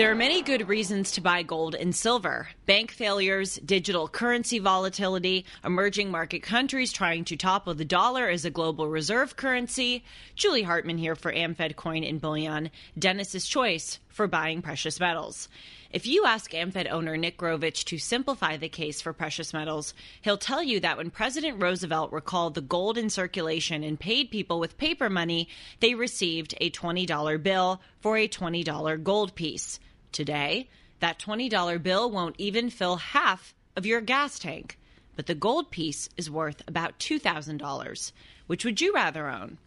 there are many good reasons to buy gold and silver. Bank failures, digital currency volatility, emerging market countries trying to topple the dollar as a global reserve currency. Julie Hartman here for AmFed Coin and Bullion, Dennis's choice for buying precious metals. If you ask AmFed owner Nick Grovich to simplify the case for precious metals, he'll tell you that when President Roosevelt recalled the gold in circulation and paid people with paper money, they received a $20 bill for a $20 gold piece. Today, that $20 bill won't even fill half of your gas tank, but the gold piece is worth about $2,000. Which would you rather own?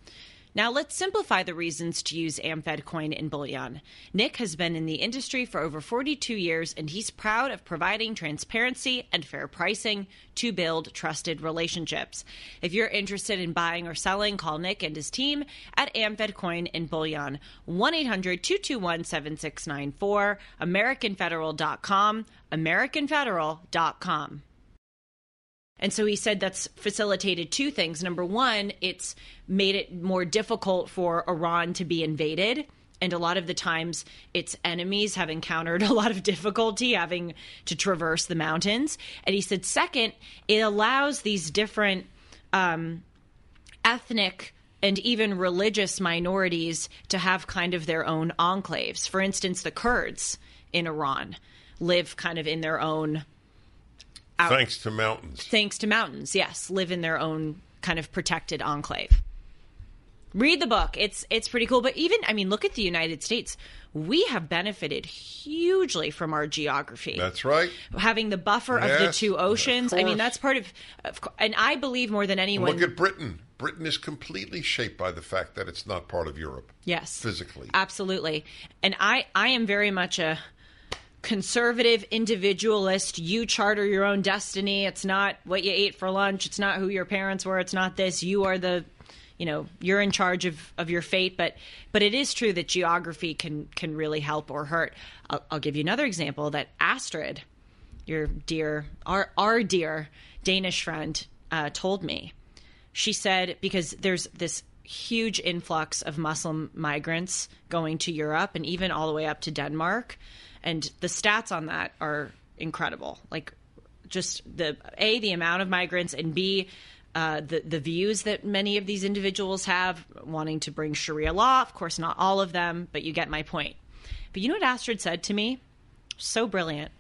Now let's simplify the reasons to use AmFed coin and bullion. Nick has been in the industry for over 42 years and he's proud of providing transparency and fair pricing to build trusted relationships. If you're interested in buying or selling, call Nick and his team at AmFed coin and bullion 1-800-221-7694 americanfederal.com americanfederal.com. And so he said that's facilitated two things. Number one, it's made it more difficult for Iran to be invaded. And a lot of the times, its enemies have encountered a lot of difficulty having to traverse the mountains. And he said, second, it allows these different um, ethnic and even religious minorities to have kind of their own enclaves. For instance, the Kurds in Iran live kind of in their own Thanks to mountains. thanks to mountains, yes, live in their own kind of protected enclave. Read the book. It's it's pretty cool. But even I mean, look at the United States. We have benefited hugely from our geography. That's right. Having the buffer of the two oceans. I mean, that's part of, of and I believe more than anyone. Look at Britain. Britain is completely shaped by the fact that it's not part of Europe. Yes. Physically. Absolutely. And I, I am very much a conservative individualist. You charter your own destiny. It's not what you ate for lunch. It's not who your parents were. It's not this. You are the you know, you're in charge of, of your fate, but but it is true that geography can can really help or hurt. I'll, I'll give you another example that Astrid, your dear our our dear Danish friend, uh, told me. She said because there's this huge influx of Muslim migrants going to Europe and even all the way up to Denmark, and the stats on that are incredible. Like just the a the amount of migrants and b uh, the the views that many of these individuals have wanting to bring Sharia law. Of course, not all of them, but you get my point. But you know what Astrid said to me? So brilliant.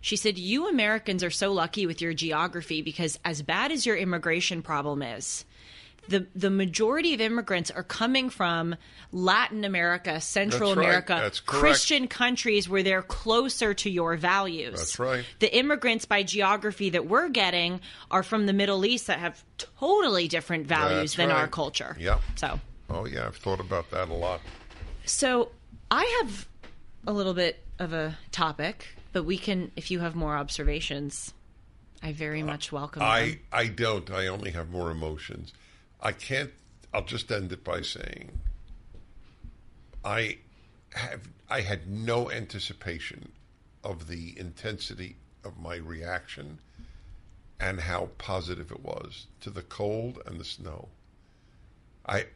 She said, You Americans are so lucky with your geography because, as bad as your immigration problem is, the, the majority of immigrants are coming from Latin America, Central That's right. America, That's. Christian countries where they're closer to your values. That's right. The immigrants by geography that we're getting are from the Middle East that have totally different values That's than our culture. Yep. So, Oh yeah, I've thought about that a lot. so I have a little bit of a topic, but we can, if you have more observations, I very uh, much welcome them. I I don't. I only have more emotions. I can't. I'll just end it by saying I have. I had no anticipation of the intensity of my reaction and how positive it was to the cold and the snow. I.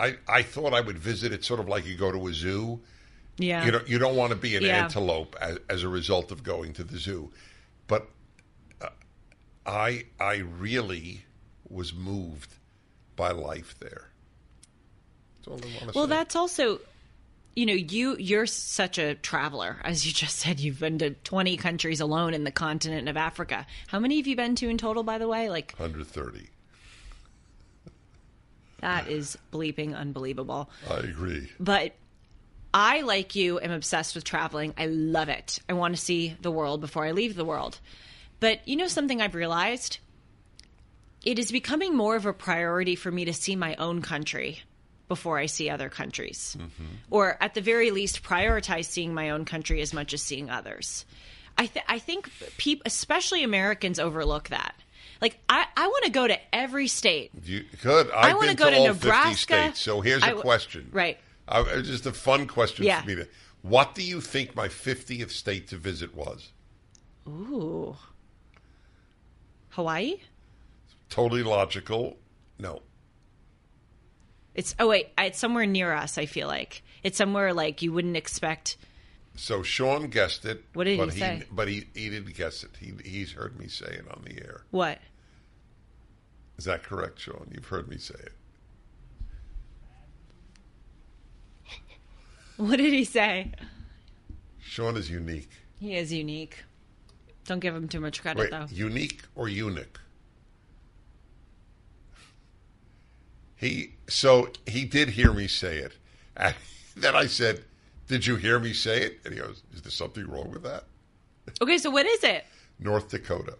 I, I thought I would visit it sort of like you go to a zoo. Yeah. You don't you don't want to be an Yeah. antelope as, as a result of going to the zoo, but uh, I I really was moved by life there. That's all I want to well, say. that's also, you know, you you're such a traveler, as you just said. You've been to 20 countries alone in the continent of Africa. How many have you been to in total, by the way? Like 130. that is bleeping unbelievable. I agree. But I, like you, am obsessed with traveling. I love it. I want to see the world before I leave the world. But you know something I've realized? It is becoming more of a priority for me to see my own country before I see other countries. Or at the very least, prioritize seeing my own country as much as seeing others. I, th- I think people, especially Americans, overlook that. Like, I, I want to go to every state. You could. I I've wanna go to to Nebraska. states. So here's I a question. right. Uh, it's just a fun question Yeah. for me to. What do you think my 50th state to visit was? Ooh. Hawaii? Totally logical. No. It's oh wait, it's somewhere near us. I feel like it's somewhere like you wouldn't expect. So Sean guessed it. What did he but say? But he, he didn't guess it. He he's heard me say it on the air. What? Is that correct, Sean? You've heard me say it. What did he say? Sean is unique. He is unique. Don't give him too much credit Wait, though. unique or eunuch? He so he did hear me say it. And then I said, "Did you hear me say it?" And he goes, "Is there something wrong with that?" Okay, so what is it? North Dakota.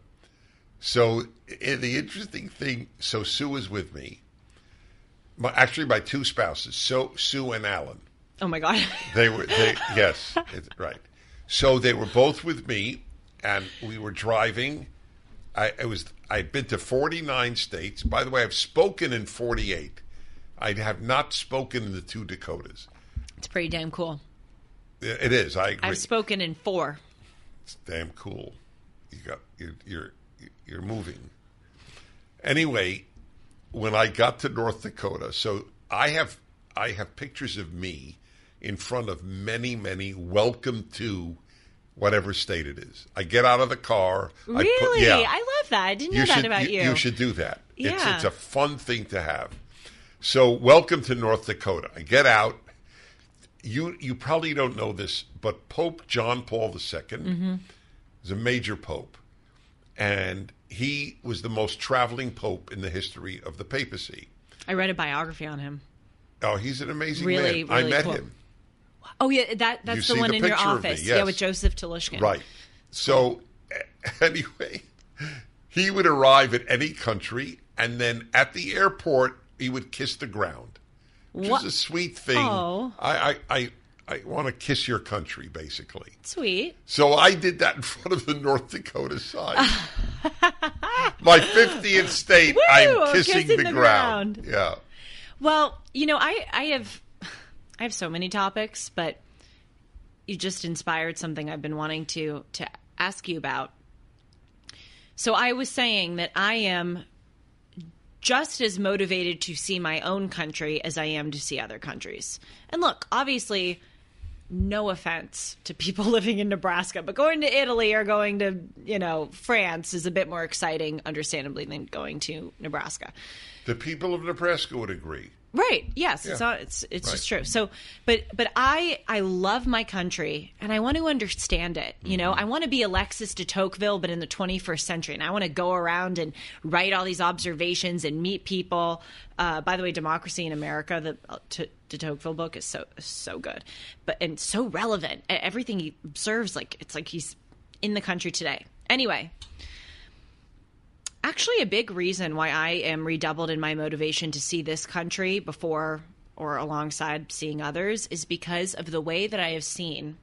So the interesting thing, so Sue is with me. My, actually, my two spouses, so Sue and Alan. Oh my god. They were, they, yes, it's, right. So they were both with me, and we were driving. I it was I'd been to forty nine states. By the way, I've spoken in forty eight. I have not spoken in the two Dakotas. it's pretty damn cool. It it is. I agree. I've spoken in four. It's damn cool. You got you're you're you're moving. Anyway, when I got to North Dakota, so I have I have pictures of me in front of many many welcome to whatever state it is. I get out of the car. I Really? put, yeah. I love that. I didn't know that should, about you. You should do that. It's Yeah. it's a fun thing to have. So, welcome to North Dakota. I get out. You you probably don't know this, but Pope John Paul II Mm-hmm. is a major pope, and he was the most traveling pope in the history of the papacy. I read a biography on him. Oh, he's an amazing Really, man. I met cool. him. Oh yeah, that that's You the one the in your picture of me, office. Yeah, with Joseph Telushkin. Right. So, anyway, he would arrive at any country, and then at the airport, he would kiss the ground, which What? is a sweet thing. Oh. I, I, I, I want to kiss your country, basically. Sweet. So I did that in front of the North Dakota side. My 50th state, Woo! I'm kissing, Kissing the, the ground. ground. Yeah. Well, you know, I I have I have so many topics, but you just inspired something I've been wanting to to ask you about. So I was saying that I am just as motivated to see my own country as I am to see other countries. And look, obviously no offense to people living in Nebraska, but going to Italy or going to, you know, France is a bit more exciting understandably than going to Nebraska. The people of Nebraska would agree. Right. Yes. It's Yeah. not. It's it's Right. just true. So, but but I I love my country and I want to understand it. You know, I want to be Alexis de Tocqueville, but in the 21st century, and I want to go around and write all these observations and meet people. Uh, by the way, Democracy in America, the de Tocqueville book is so so good, but and so relevant. Everything he observes, like it's like he's in the country today. Anyway, actually a big reason why I am redoubled in my motivation to see this country before or alongside seeing others is because of the way that I have seen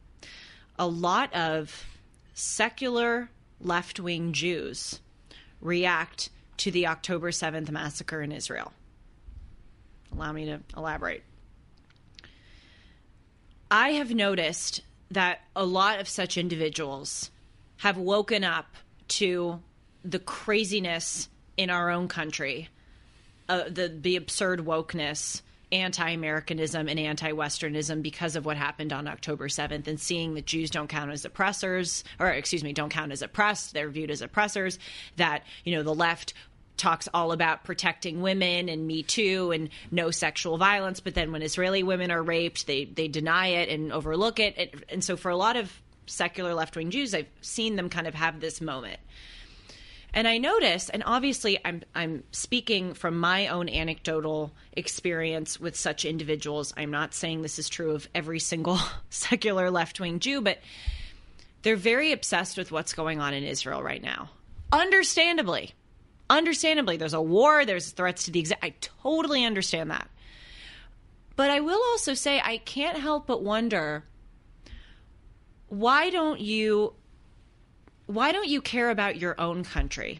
a lot of secular left wing Jews react to the October 7th massacre in Israel. Allow me to elaborate. I have noticed that a lot of such individuals have woken up to the craziness in our own country, uh, the the absurd wokeness, anti-Americanism, and anti-Westernism because of what happened on October seventh, and seeing that Jews don't count as oppressors, or excuse me, don't count as oppressed. They're viewed as oppressors. That you know the left talks all about protecting women and Me Too and no sexual violence, but then when Israeli women are raped, they they deny it and overlook it. And, and so for a lot of secular left wing Jews, I've seen them kind of have this moment. And I notice, and obviously I'm I'm speaking from my own anecdotal experience with such individuals. I'm not saying this is true of every single secular left wing Jew, but they're very obsessed with what's going on in Israel right now. Understandably. Understandably, there's a war, there's threats to the exec. I totally understand that. But I will also say I can't help but wonder why don't you why don't you care about your own country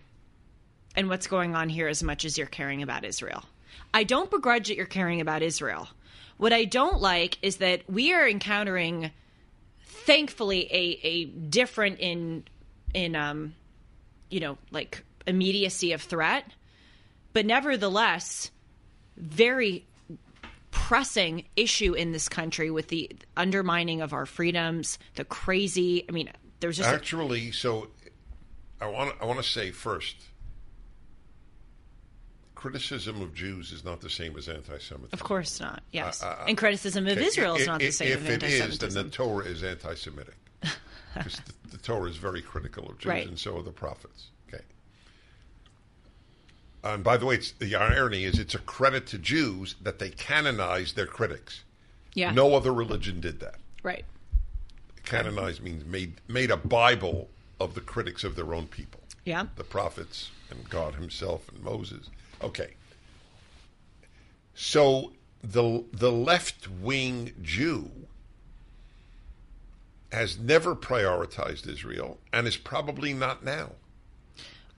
and what's going on here as much as you're caring about Israel? I don't begrudge that you're caring about Israel. What I don't like is that we are encountering thankfully a a different in in um you know like immediacy of threat but nevertheless very pressing issue in this country with the undermining of our freedoms the crazy i mean there's just a- Actually, so I want I want to say first, criticism of Jews is not the same as anti-Semitism. of course not yes Uh, uh, and criticism of Okay, israel is not i- the same. If it is, then the Torah is anti-Semitic. Because the, the Torah is very critical of Jews, Right. and so are the prophets. Okay. And by the way, it's, the irony is it's a credit to Jews that they canonized their critics. yeah No other religion did that. right Canonized means made made a Bible of the critics of their own people. yeah the prophets and God Himself and Moses. Okay. So the the left wing Jew has never prioritized Israel and is probably not now.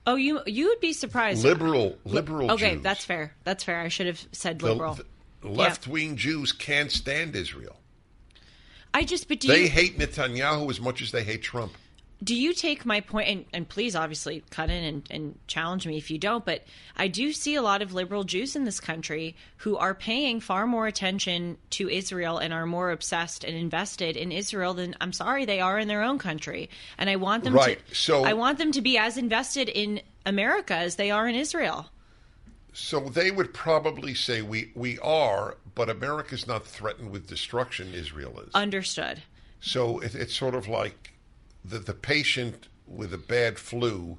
oh you you would be surprised Liberal liberal okay Jews. that's fair that's fair i should have said liberal left wing Jews can't stand Israel. I just but do They you hate Netanyahu as much as they hate Trump. do you take my point and, and please obviously cut in and, and challenge me if you don't but i do see a lot of liberal jews in this country who are paying far more attention to israel and are more obsessed and invested in israel than i'm sorry they are in their own country and i want them Right, to so- i want them to be as invested in america as they are in israel So they would probably say we, we are, but America's not threatened with destruction, Israel is. understood So it, it's sort of like the the patient with a bad flu.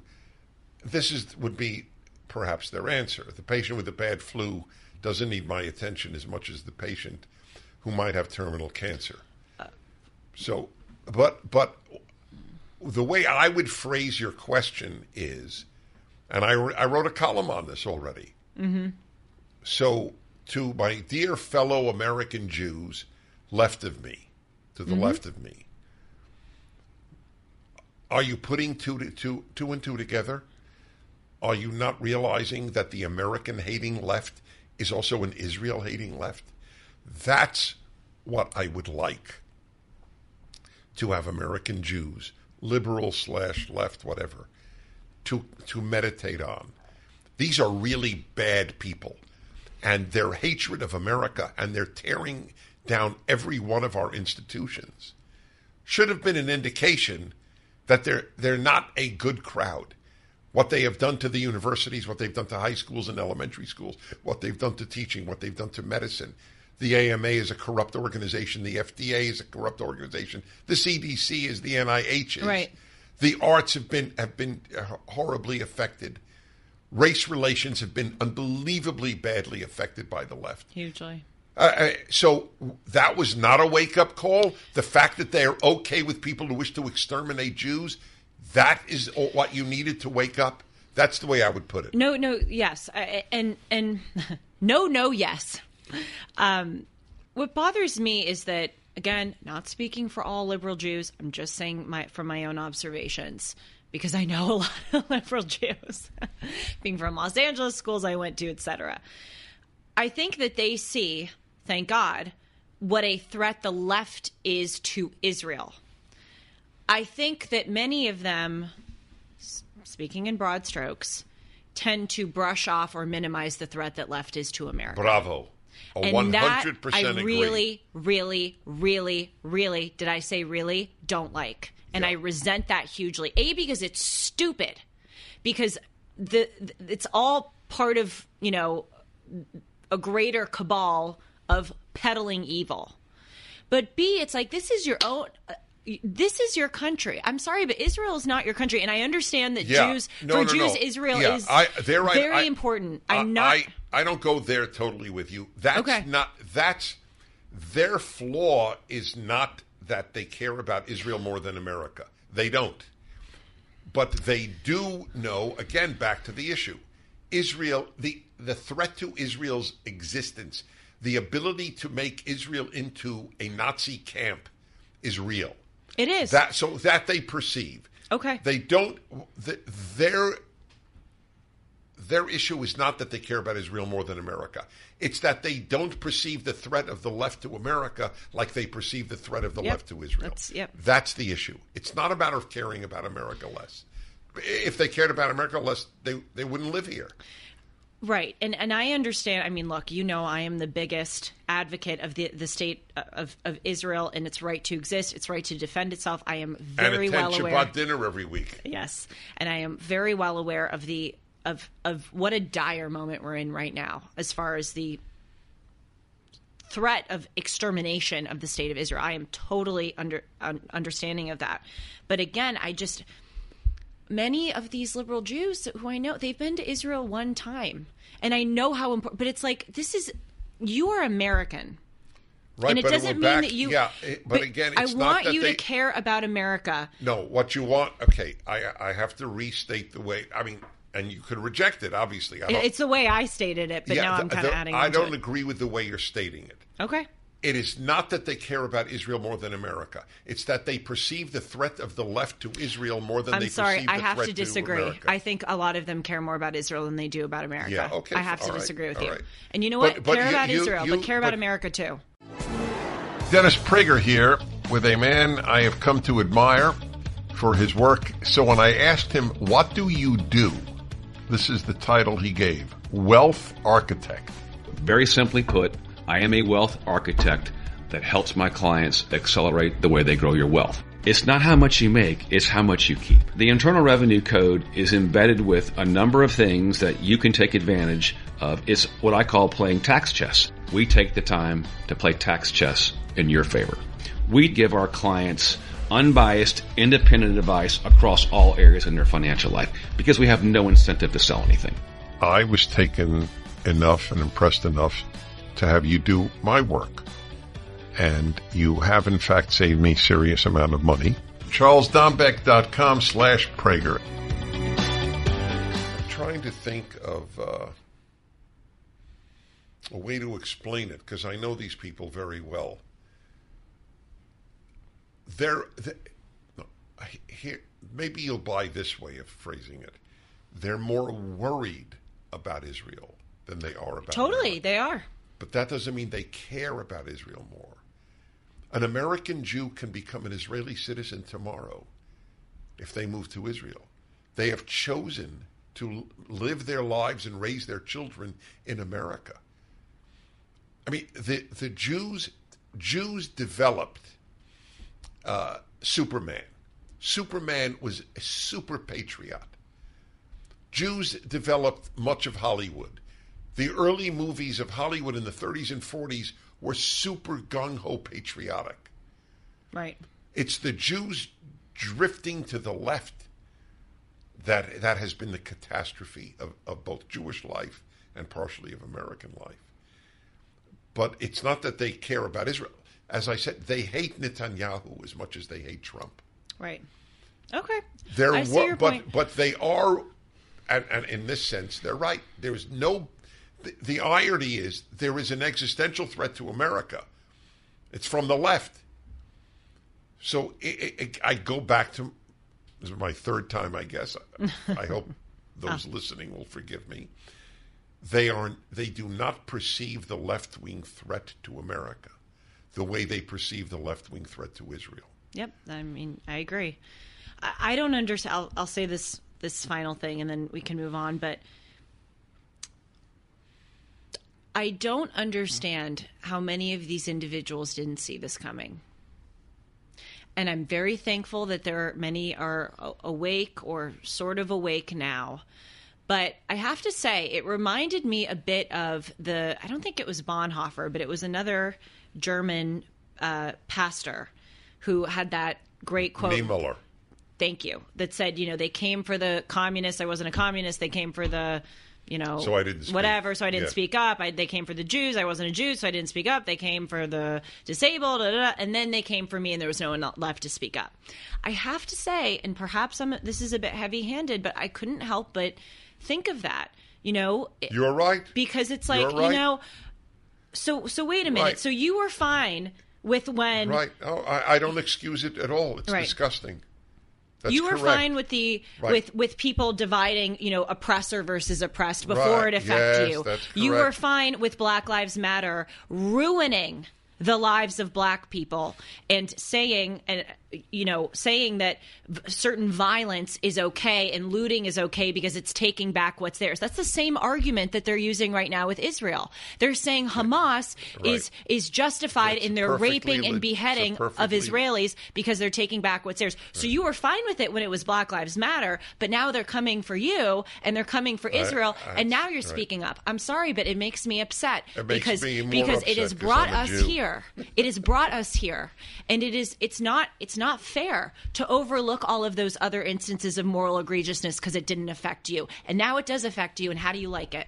This is would be perhaps their answer. The patient with a bad flu doesn't need my attention as much as the patient who might have terminal cancer. Uh. So, but but the way I would phrase your question is, and I, I wrote a column on this already. Mm-hmm. So, to my dear fellow American Jews left of me, to the left of me, are you putting two, to, two, two and two together? Are you not realizing that the American hating left is also an Israel hating left? That's what I would like to have American Jews, liberal slash left, whatever, to to meditate on. These are really bad people, and their hatred of America and their tearing down every one of our institutions should have been an indication that they're they're not a good crowd. What they have done to the universities, what they've done to high schools and elementary schools, what they've done to teaching, what they've done to medicine. The AMA is a corrupt organization. The FDA is a corrupt organization. The CDC is the NIH is. Right. The arts have been have been uh, horribly affected. Race relations have been unbelievably badly affected by the left. Hugely. Uh, so that was not a wake up call. The fact that they are okay with people who wish to exterminate Jews, that is what you needed to wake up. That's the way I would put it. No, no, yes, I- and and no, no, yes. Um, what bothers me is that again, not speaking for all liberal Jews. I'm just saying my from my own observations because I know a lot of liberal Jews, being from Los Angeles schools I went to, etc. I think that they see, thank God, what a threat the left is to Israel. I think that many of them, speaking in broad strokes, tend to brush off or minimize the threat that left is to America. Bravo. A and that I agree. really, really, really, really, did I say really? Don't like. And I resent that hugely. A, because it's stupid. Because the it's all part of, you know, a greater cabal of peddling evil. But B, it's like this is your own. uh, This is your country. I'm sorry, but Israel is not your country, and I understand that Yeah. Jews No, for no, Jews, no. Israel Yeah, is I- right. very I- important. I- I'm not. I, don't go there totally with you. That's Okay. not. That's their flaw. Is not that they care about Israel more than America. They don't. But they do know. Again, back to the issue. Israel. The the threat to Israel's existence, the ability to make Israel into a Nazi camp, is real. it is That so that they perceive. okay. They don't. th their their issue is not that they care about Israel more than America. It's that they don't perceive the threat of the left to America like they perceive the threat of the Yep. left to Israel. That's- yep. That's the issue. It's not a matter of caring about America less. If they cared about America less, they they wouldn't live here. Right. And and I understand. I mean, look, you know, I am the biggest advocate of the the state of, of Israel and its right to exist, its right to defend itself. I am very well aware. and well attend aware. Shabbat dinner every week. Yes. And I am very well aware of the of of what a dire moment we're in right now as far as the threat of extermination of the state of Israel. I am totally under un, understanding of that. But again, I just many of these liberal Jews who I know they've been to Israel one time, and I know how important. But it's like this is you are American. Right, and it but doesn't went mean back- that you. Yeah, it- but, again, it's I want you they, to care about America. No, what you want? Okay, I I have to restate the way. I mean, and you could reject it. Obviously, It's the way I stated it, but now I'm kind of adding. I don't it. agree with the way you're stating it. Okay. It is not that they care about Israel more than America. It's that they perceive the threat of the left to Israel more than I'm they sorry. perceive the I have to disagree. America. I think a lot of them care more about Israel than they do about America. Yeah, okay, I have to right, disagree with you. right. And you know But- what? but care you- about you- Israel, you- but care about but- America too. Dennis Prager here with a man I have come to admire for his work. So when I asked him, What do you do? This is the title he gave Wealth Architect. Very simply put, I am a wealth architect that helps my clients accelerate the way they grow your wealth. It's not how much you make, it's how much you keep. The Internal Revenue Code is embedded with a number of things that you can take advantage of. It's what I call playing tax chess. We take the time to play tax chess in your favor. We give our clients unbiased, independent advice across all areas in their financial life because we have no incentive to sell anything. I was taken enough and impressed enough to have you do my work. And you have in fact saved me serious amount of money. CharlesDombeck.com slash Prager. I'm trying to think of uh, a way to explain it because I know these people very well. They're, here, maybe you'll buy this way of phrasing it. They're more worried about Israel than they are about Totally, America. they are. But that doesn't mean they care about Israel more. An American Jew can become an Israeli citizen tomorrow if they move to Israel. They have chosen to live their lives and raise their children in America. I mean, the the Jews Jews developed uh, Superman. Superman was a super patriot. Jews developed much of Hollywood. The early movies of Hollywood in the 30s and 40s were super gung ho patriotic. Right. It's the Jews drifting to the left that that has been the catastrophe of, of both Jewish life and partially of American life. But it's not that they care about Israel. As I said, they hate Netanyahu as much as they hate Trump. Right. Okay. They're I see your but point. but they are, and, and in this sense, they're right. There is no. The, the irony is there is an existential threat to America. It's from the left. So it, it, I go back to this is my third time, I guess. I hope those ah. listening will forgive me. They are they do not perceive the left wing threat to America the way they perceive the left wing threat to Israel. Yep. I mean, I agree. I, I don't understand. I'll, I'll say this this final thing, and then we can move on. But I don't understand how many of these individuals didn't see this coming. And I'm very thankful that there are many are awake or sort of awake now. But I have to say, it reminded me a bit of the, I don't think it was Bonhoeffer, but it was another German uh, pastor who had that great quote. Niemöller. Thank you. That said, you know, they came for the communists. I wasn't a communist. They came for the, you know, So I didn't speak. whatever. So I didn't Yeah. speak up. I, they came for the Jews. I wasn't a Jew, so I didn't speak up. They came for the disabled, da, da, da, and then they came for me, and there was no one left to speak up. I have to say, and perhaps I'm, this is a bit heavy-handed, but I couldn't help but think of that. You know, You're right. because it's like You're you know. So so wait a minute. Right. So you were fine with when Right. Oh, I, I don't excuse it at all. It's Right. disgusting. That's you were correct. fine with the Right. with with people dividing, you know, oppressor versus oppressed before Right. it affected Yes, you. You were fine with Black Lives Matter ruining the lives of black people and saying and you know saying that v- certain violence is okay and looting is okay because it's taking back what's theirs. That's the same argument that they're using right now with Israel. They're saying Hamas is is justified That's in their raping and beheading of Israelis because they're taking back what's theirs. So you were fine with it when it was Black Lives Matter but now they're coming for you and they're coming for Israel I- and now you're right. speaking up. I'm sorry but it makes me upset It makes because me because it has brought us here. It has brought us here. And it is it's not it's not fair to overlook all of those other instances of moral egregiousness because it didn't affect you. And now it does affect you and how do you like it?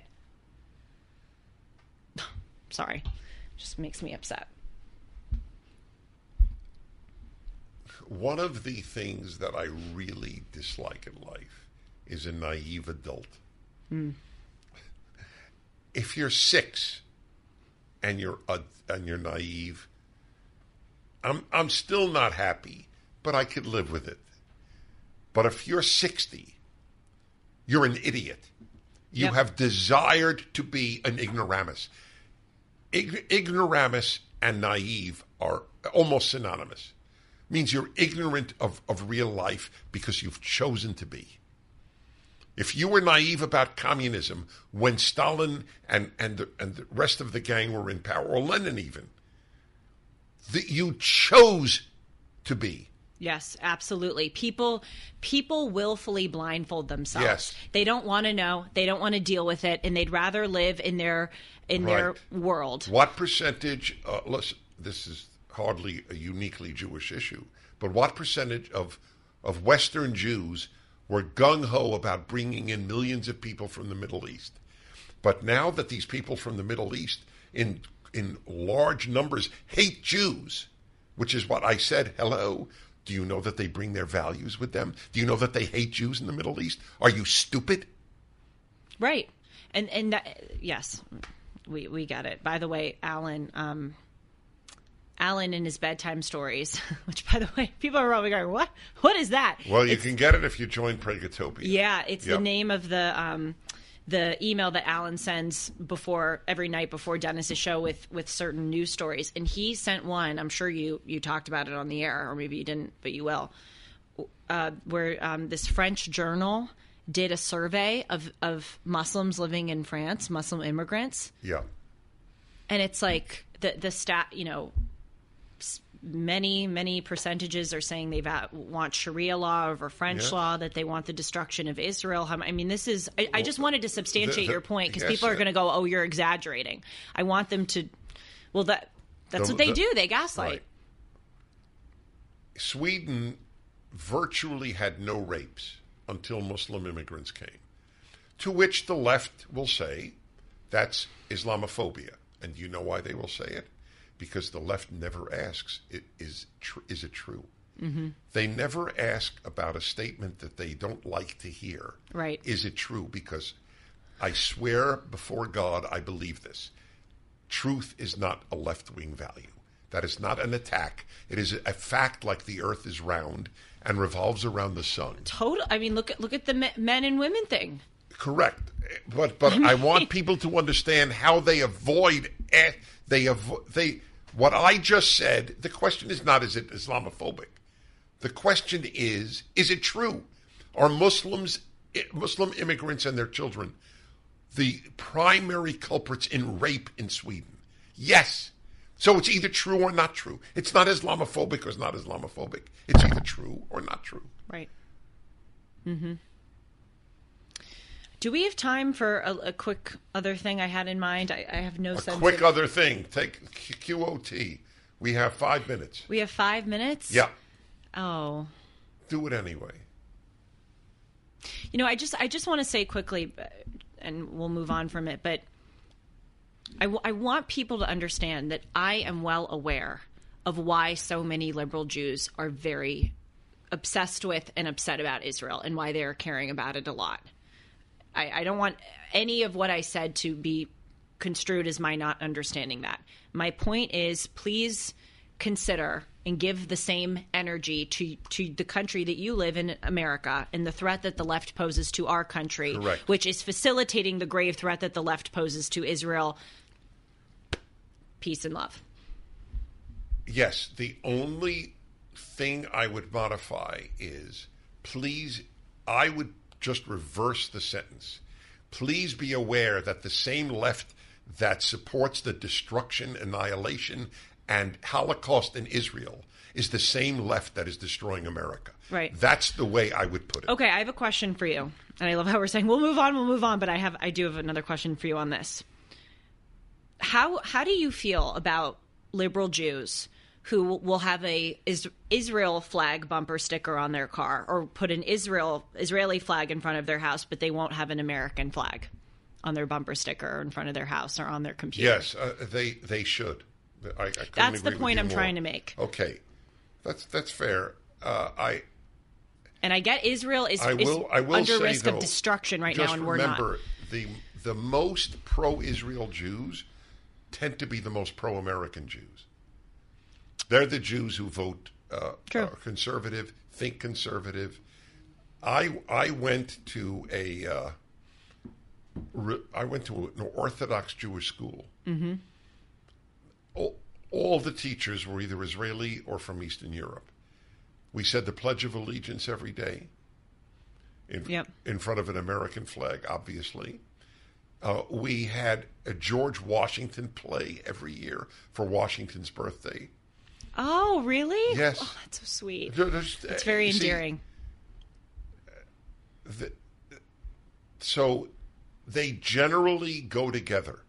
Sorry. Just makes me upset. One of the things that I really dislike in life is a naive adult. If you're six and you're uh, and you're naive, I'm I'm still not happy, but I could live with it. But if you're 60, you're an idiot. You Yep. have desired to be an ignoramus. Ig- ignoramus and naive are almost synonymous. Means you're ignorant of, of real life because you've chosen to be. If you were naive about communism when Stalin and, and, the, and the rest of the gang were in power, or Lenin even, that you chose to be. Yes, absolutely. People people willfully blindfold themselves. Yes. They don't want to know, they don't want to deal with it and they'd rather live in their in their world. What percentage, uh, listen, this is hardly a uniquely Jewish issue, but what percentage of, of Western Jews were gung ho about bringing in millions of people from the Middle East? But now that these people from the Middle East, in in large numbers, hate Jews, which is what I said. Hello. Do you know that they bring their values with them? Do you know that they hate Jews in the Middle East? Are you stupid? Right. And and that, yes, we we get it. By the way, Alan, um, Alan in his bedtime stories, which by the way, people are probably going, "What? What is that?" Well, you It's- can get it if you join PragerTopia. Yeah, it's Yep. the name of the um, the email that Alan sends before every night before Dennis's show with with certain news stories, and he sent one. I'm sure you you talked about it on the air, or maybe you didn't, but you will. Uh, where um, this French journal did a survey of of Muslims living in France, Muslim immigrants, Yeah. and it's like the the stat you know many many percentages are saying they want sharia law over french Yeah. law that they want the destruction of israel i mean this is i, I just wanted to substantiate the- your point because yes, people are going to go oh you're exaggerating i want them to well that that's The- what they the- do they gaslight Right. Sweden virtually had no rapes until Muslim immigrants came. To which the left will say that's Islamophobia. And you know why they will say it? Because the left never asks, it is, tr- is it true? Mm-hmm. They never ask about a statement that they don't like to hear. Right. Is it true? Because I swear before God, I believe this. Truth is not a left wing value. That is not an attack. It is a fact like the earth is round and revolves around the sun. total i mean look at look at the men and women thing Correct. But but I want people to understand how they avoid they avo- they what I just said. The question is not is it Islamophobic. The question is is it true? Are Muslims Muslim immigrants and their children the primary culprits in rape in Sweden? Yes. So it's either true or not true. It's not Islamophobic or it's not Islamophobic. It's either true or not true. Right. Mm-hmm. Do we have time for a, a quick other thing I had in mind? I, I have no A sense. quick of- other thing. Take QOT. We have five minutes. we have five minutes. Yeah. Oh. Do it anyway. You know, I just I just want to say quickly, and we'll move on from it. But I, w- I want people to understand that I am well aware of why so many liberal Jews are very obsessed with and upset about Israel, and why they are caring about it a lot. I, I don't want any of what I said to be construed as my not understanding that. My point is, please consider and give the same energy to to the country that you live in, America, and the threat that the left poses to our country, Correct. which is facilitating the grave threat that the left poses to Israel. Peace and love. Yes, the only thing I would modify is please, I would just reverse the sentence. Please be aware that the same left that supports the destruction, annihilation, and Holocaust in Israel is the same left that is destroying America. Right. That's the way I would put it. Okay, I have a question for you, and I love how we're saying we'll move on, we'll move on, but I have I do have another question for you on this. How how do you feel about liberal Jews who will have a Israel flag bumper sticker on their car or put an Israel Israeli flag in front of their house, but they won't have an American flag on their bumper sticker in front of their house or on their computer? Yes, uh, they they should. I, I That's the point I'm more. trying to make. Okay, that's that's fair. Uh, I And I get Israel is, I is will I will under say, risk of destruction right now, and we're not. remember the the most pro-Israel Jews tend to be the most pro-American Jews. They're the Jews who vote uh, uh, conservative, think conservative. I I went to a uh, re- I went to an Orthodox Jewish school. Mm-hmm. All, all the teachers were either Israeli or from Eastern Europe. We said the Pledge of Allegiance every day in, Yep. in front of an American flag, obviously. Uh, we had a George Washington play every year for Washington's birthday. Oh, really? Yes. Oh, that's so sweet. It's It's very endearing. so they generally go together.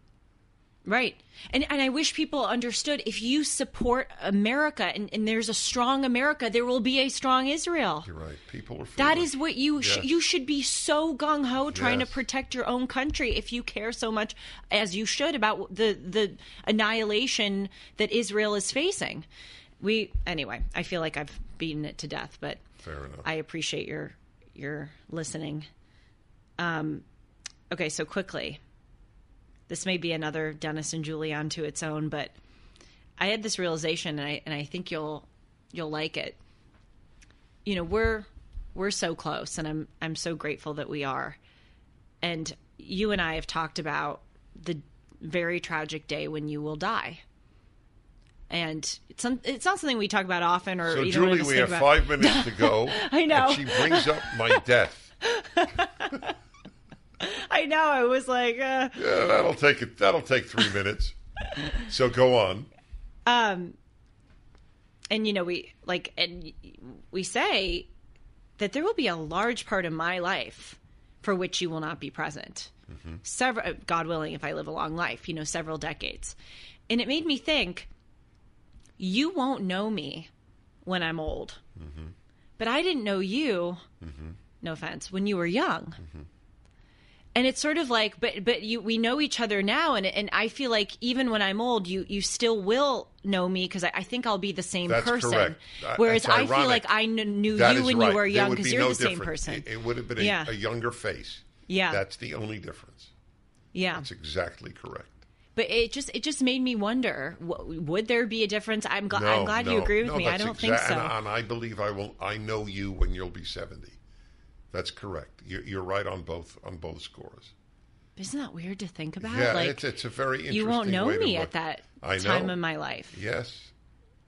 Right. And and I wish people understood if you support America and, and there's a strong America, there will be a strong Israel. You're right. People are. That is what you sh- you should be so gung ho trying Yes. to protect your own country if you care so much as you should about the the annihilation that Israel is facing. We anyway, I feel like I've beaten it to death, but Fair enough. I appreciate your your listening. Um, okay, so quickly, this may be another Dennis and Julie onto its own, but I had this realization, and I and I think you'll you'll like it. You know, we're we're so close, and I'm I'm so grateful that we are. And you and I have talked about the very tragic day when you will die. And it's, it's not something we talk about often, or So, either one of Julie, we have about. five minutes to go. I know. And she brings up my death. I know. I was like, uh, Yeah, that'll take it. That'll take three minutes. So go on. Um, and you know, we like, and we say that there will be a large part of my life for which you will not be present. Mm-hmm. Several, uh, God willing, if I live a long life, you know, several decades. And it made me think, you won't know me when I'm old, mm-hmm. but I didn't know you. Mm-hmm. No offense, when you were young. And it's sort of like but but you we know each other now and and I feel like even when I'm old you you still will know me because I, I think I'll be the same That's person correct. Whereas I feel like I kn- knew That you when right. you were young because be you're no the same person It, it would have been a, Yeah. a younger face. Yeah. That's the only difference. yeah That's exactly correct. but it just it just made me wonder w- would there be a difference I'm, gl- I'm glad no, you agree with no, me I don't think so And, and I believe I will. I know you when you'll be seventy. That's correct. You're, you're right on both on both scores. isn't that weird to think about Yeah, like it's it's a very interesting. you won't know me look. at that I time know. in my life Yes,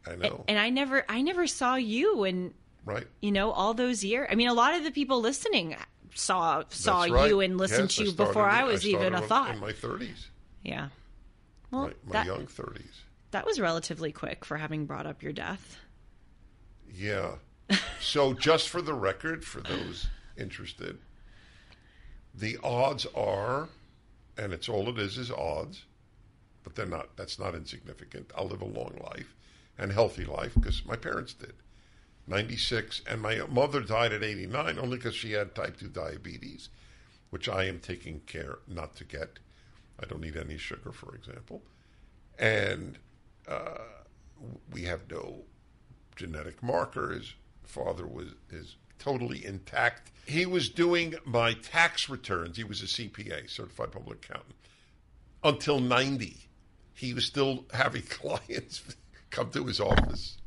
I know. and I never I never saw you and right. you know all those years i mean a lot of the people listening saw saw right. you and listened Yes, to you started before i was even a thought in my thirties, yeah well my, my that, young thirties. that was relatively quick for having brought up your death Yeah. So, just for the record, for those interested, the odds are, and it's all it is, is odds, but they're not. That's not insignificant. I'll live a long life and healthy life because my parents did. 96, and my mother died at 89 only because she had type 2 diabetes, which I am taking care not to get. I don't need any sugar, for example. And uh, we have no genetic markers. Father was is totally intact. He was doing my tax returns. He was a CPA, certified public accountant, until 90. He was still having clients come to his office.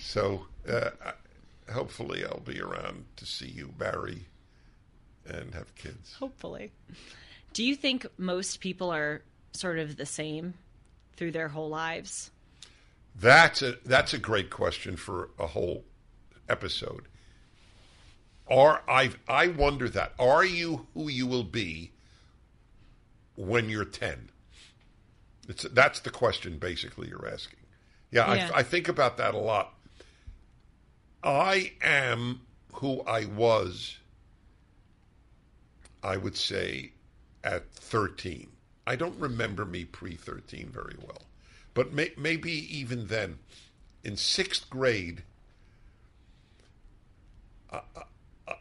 So uh, hopefully I'll be around to see you marry and have kids. hopefully do you think most people are sort of the same through their whole lives That's a that's a great question for a whole episode. Are I I wonder that are you who you will be when you're ten? It's that's the question basically you're asking. Yeah, Yeah. I, I think about that a lot. I am who I was. I would say at 13. I don't remember me pre 13 very well, but may, maybe even then, in sixth grade, I,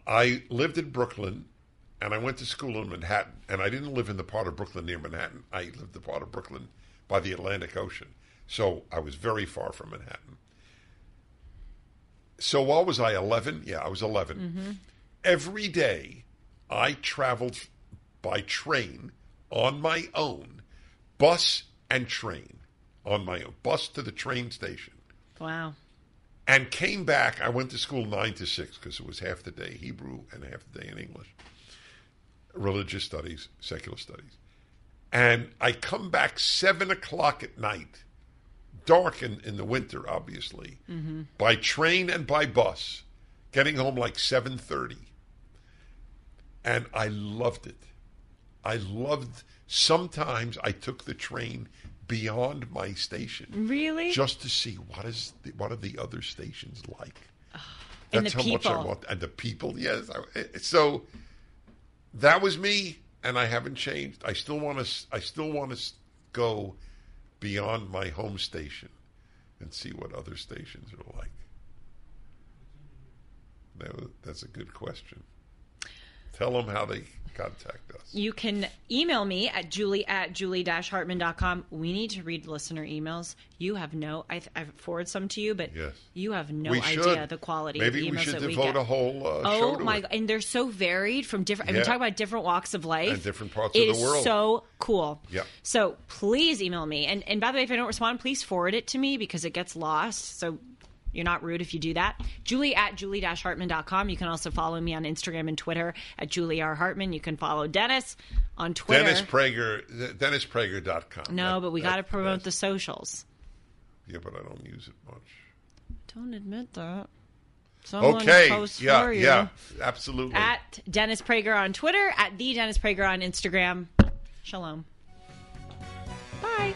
I lived in Brooklyn and I went to school in Manhattan. And I didn't live in the part of Brooklyn near Manhattan. I lived in the part of Brooklyn by the Atlantic Ocean. So I was very far from Manhattan. So what was I, 11? Yeah, I was 11. Mm-hmm. Every day I traveled by train on my own, bus and train on my own, bus to the train station, wow and came back. I went to school 9 to 6 because it was half the day Hebrew and half the day in English, religious studies, secular studies. And I come back 7 o'clock at night, dark in, in the winter, obviously, mm-hmm. by train and by bus, getting home like 7.30 and I loved it. I loved. Sometimes I took the train beyond my station, really just to see what is the, what are the other stations like. Ah, and That's how much I want, and the people. Yes, I, so that was me, and I haven't changed. I still want to. I still want to go beyond my home station and see what other stations are like? That, that's a good question. Tell them how they contact us. You can email me at julie at julie-hartman.com. We need to read listener emails. You have no, I, I forward some to you, but Yes. you have no we idea should. the quality Maybe of emails we should that we devote get. a whole uh, show Oh my! it. And they're so varied from different. Yeah. we talk about different walks of life And different parts of the is world. So cool. Yeah. So please email me. And and by the way, if I don't respond, please forward it to me because it gets lost. So you're not rude if you do that. Julie at julie-hartman.com. You can also follow me on Instagram and Twitter at Julie R. Hartman. You can follow Dennis on Twitter. Dennis Prager, DennisPrager.com. no, That- but we got to promote the socials. Yeah, but I don't use it much. Don't admit that. Someone Okay. posts Yeah, for you. yeah, absolutely. At Dennis Prager on Twitter, at the Dennis Prager on Instagram. Shalom. Bye.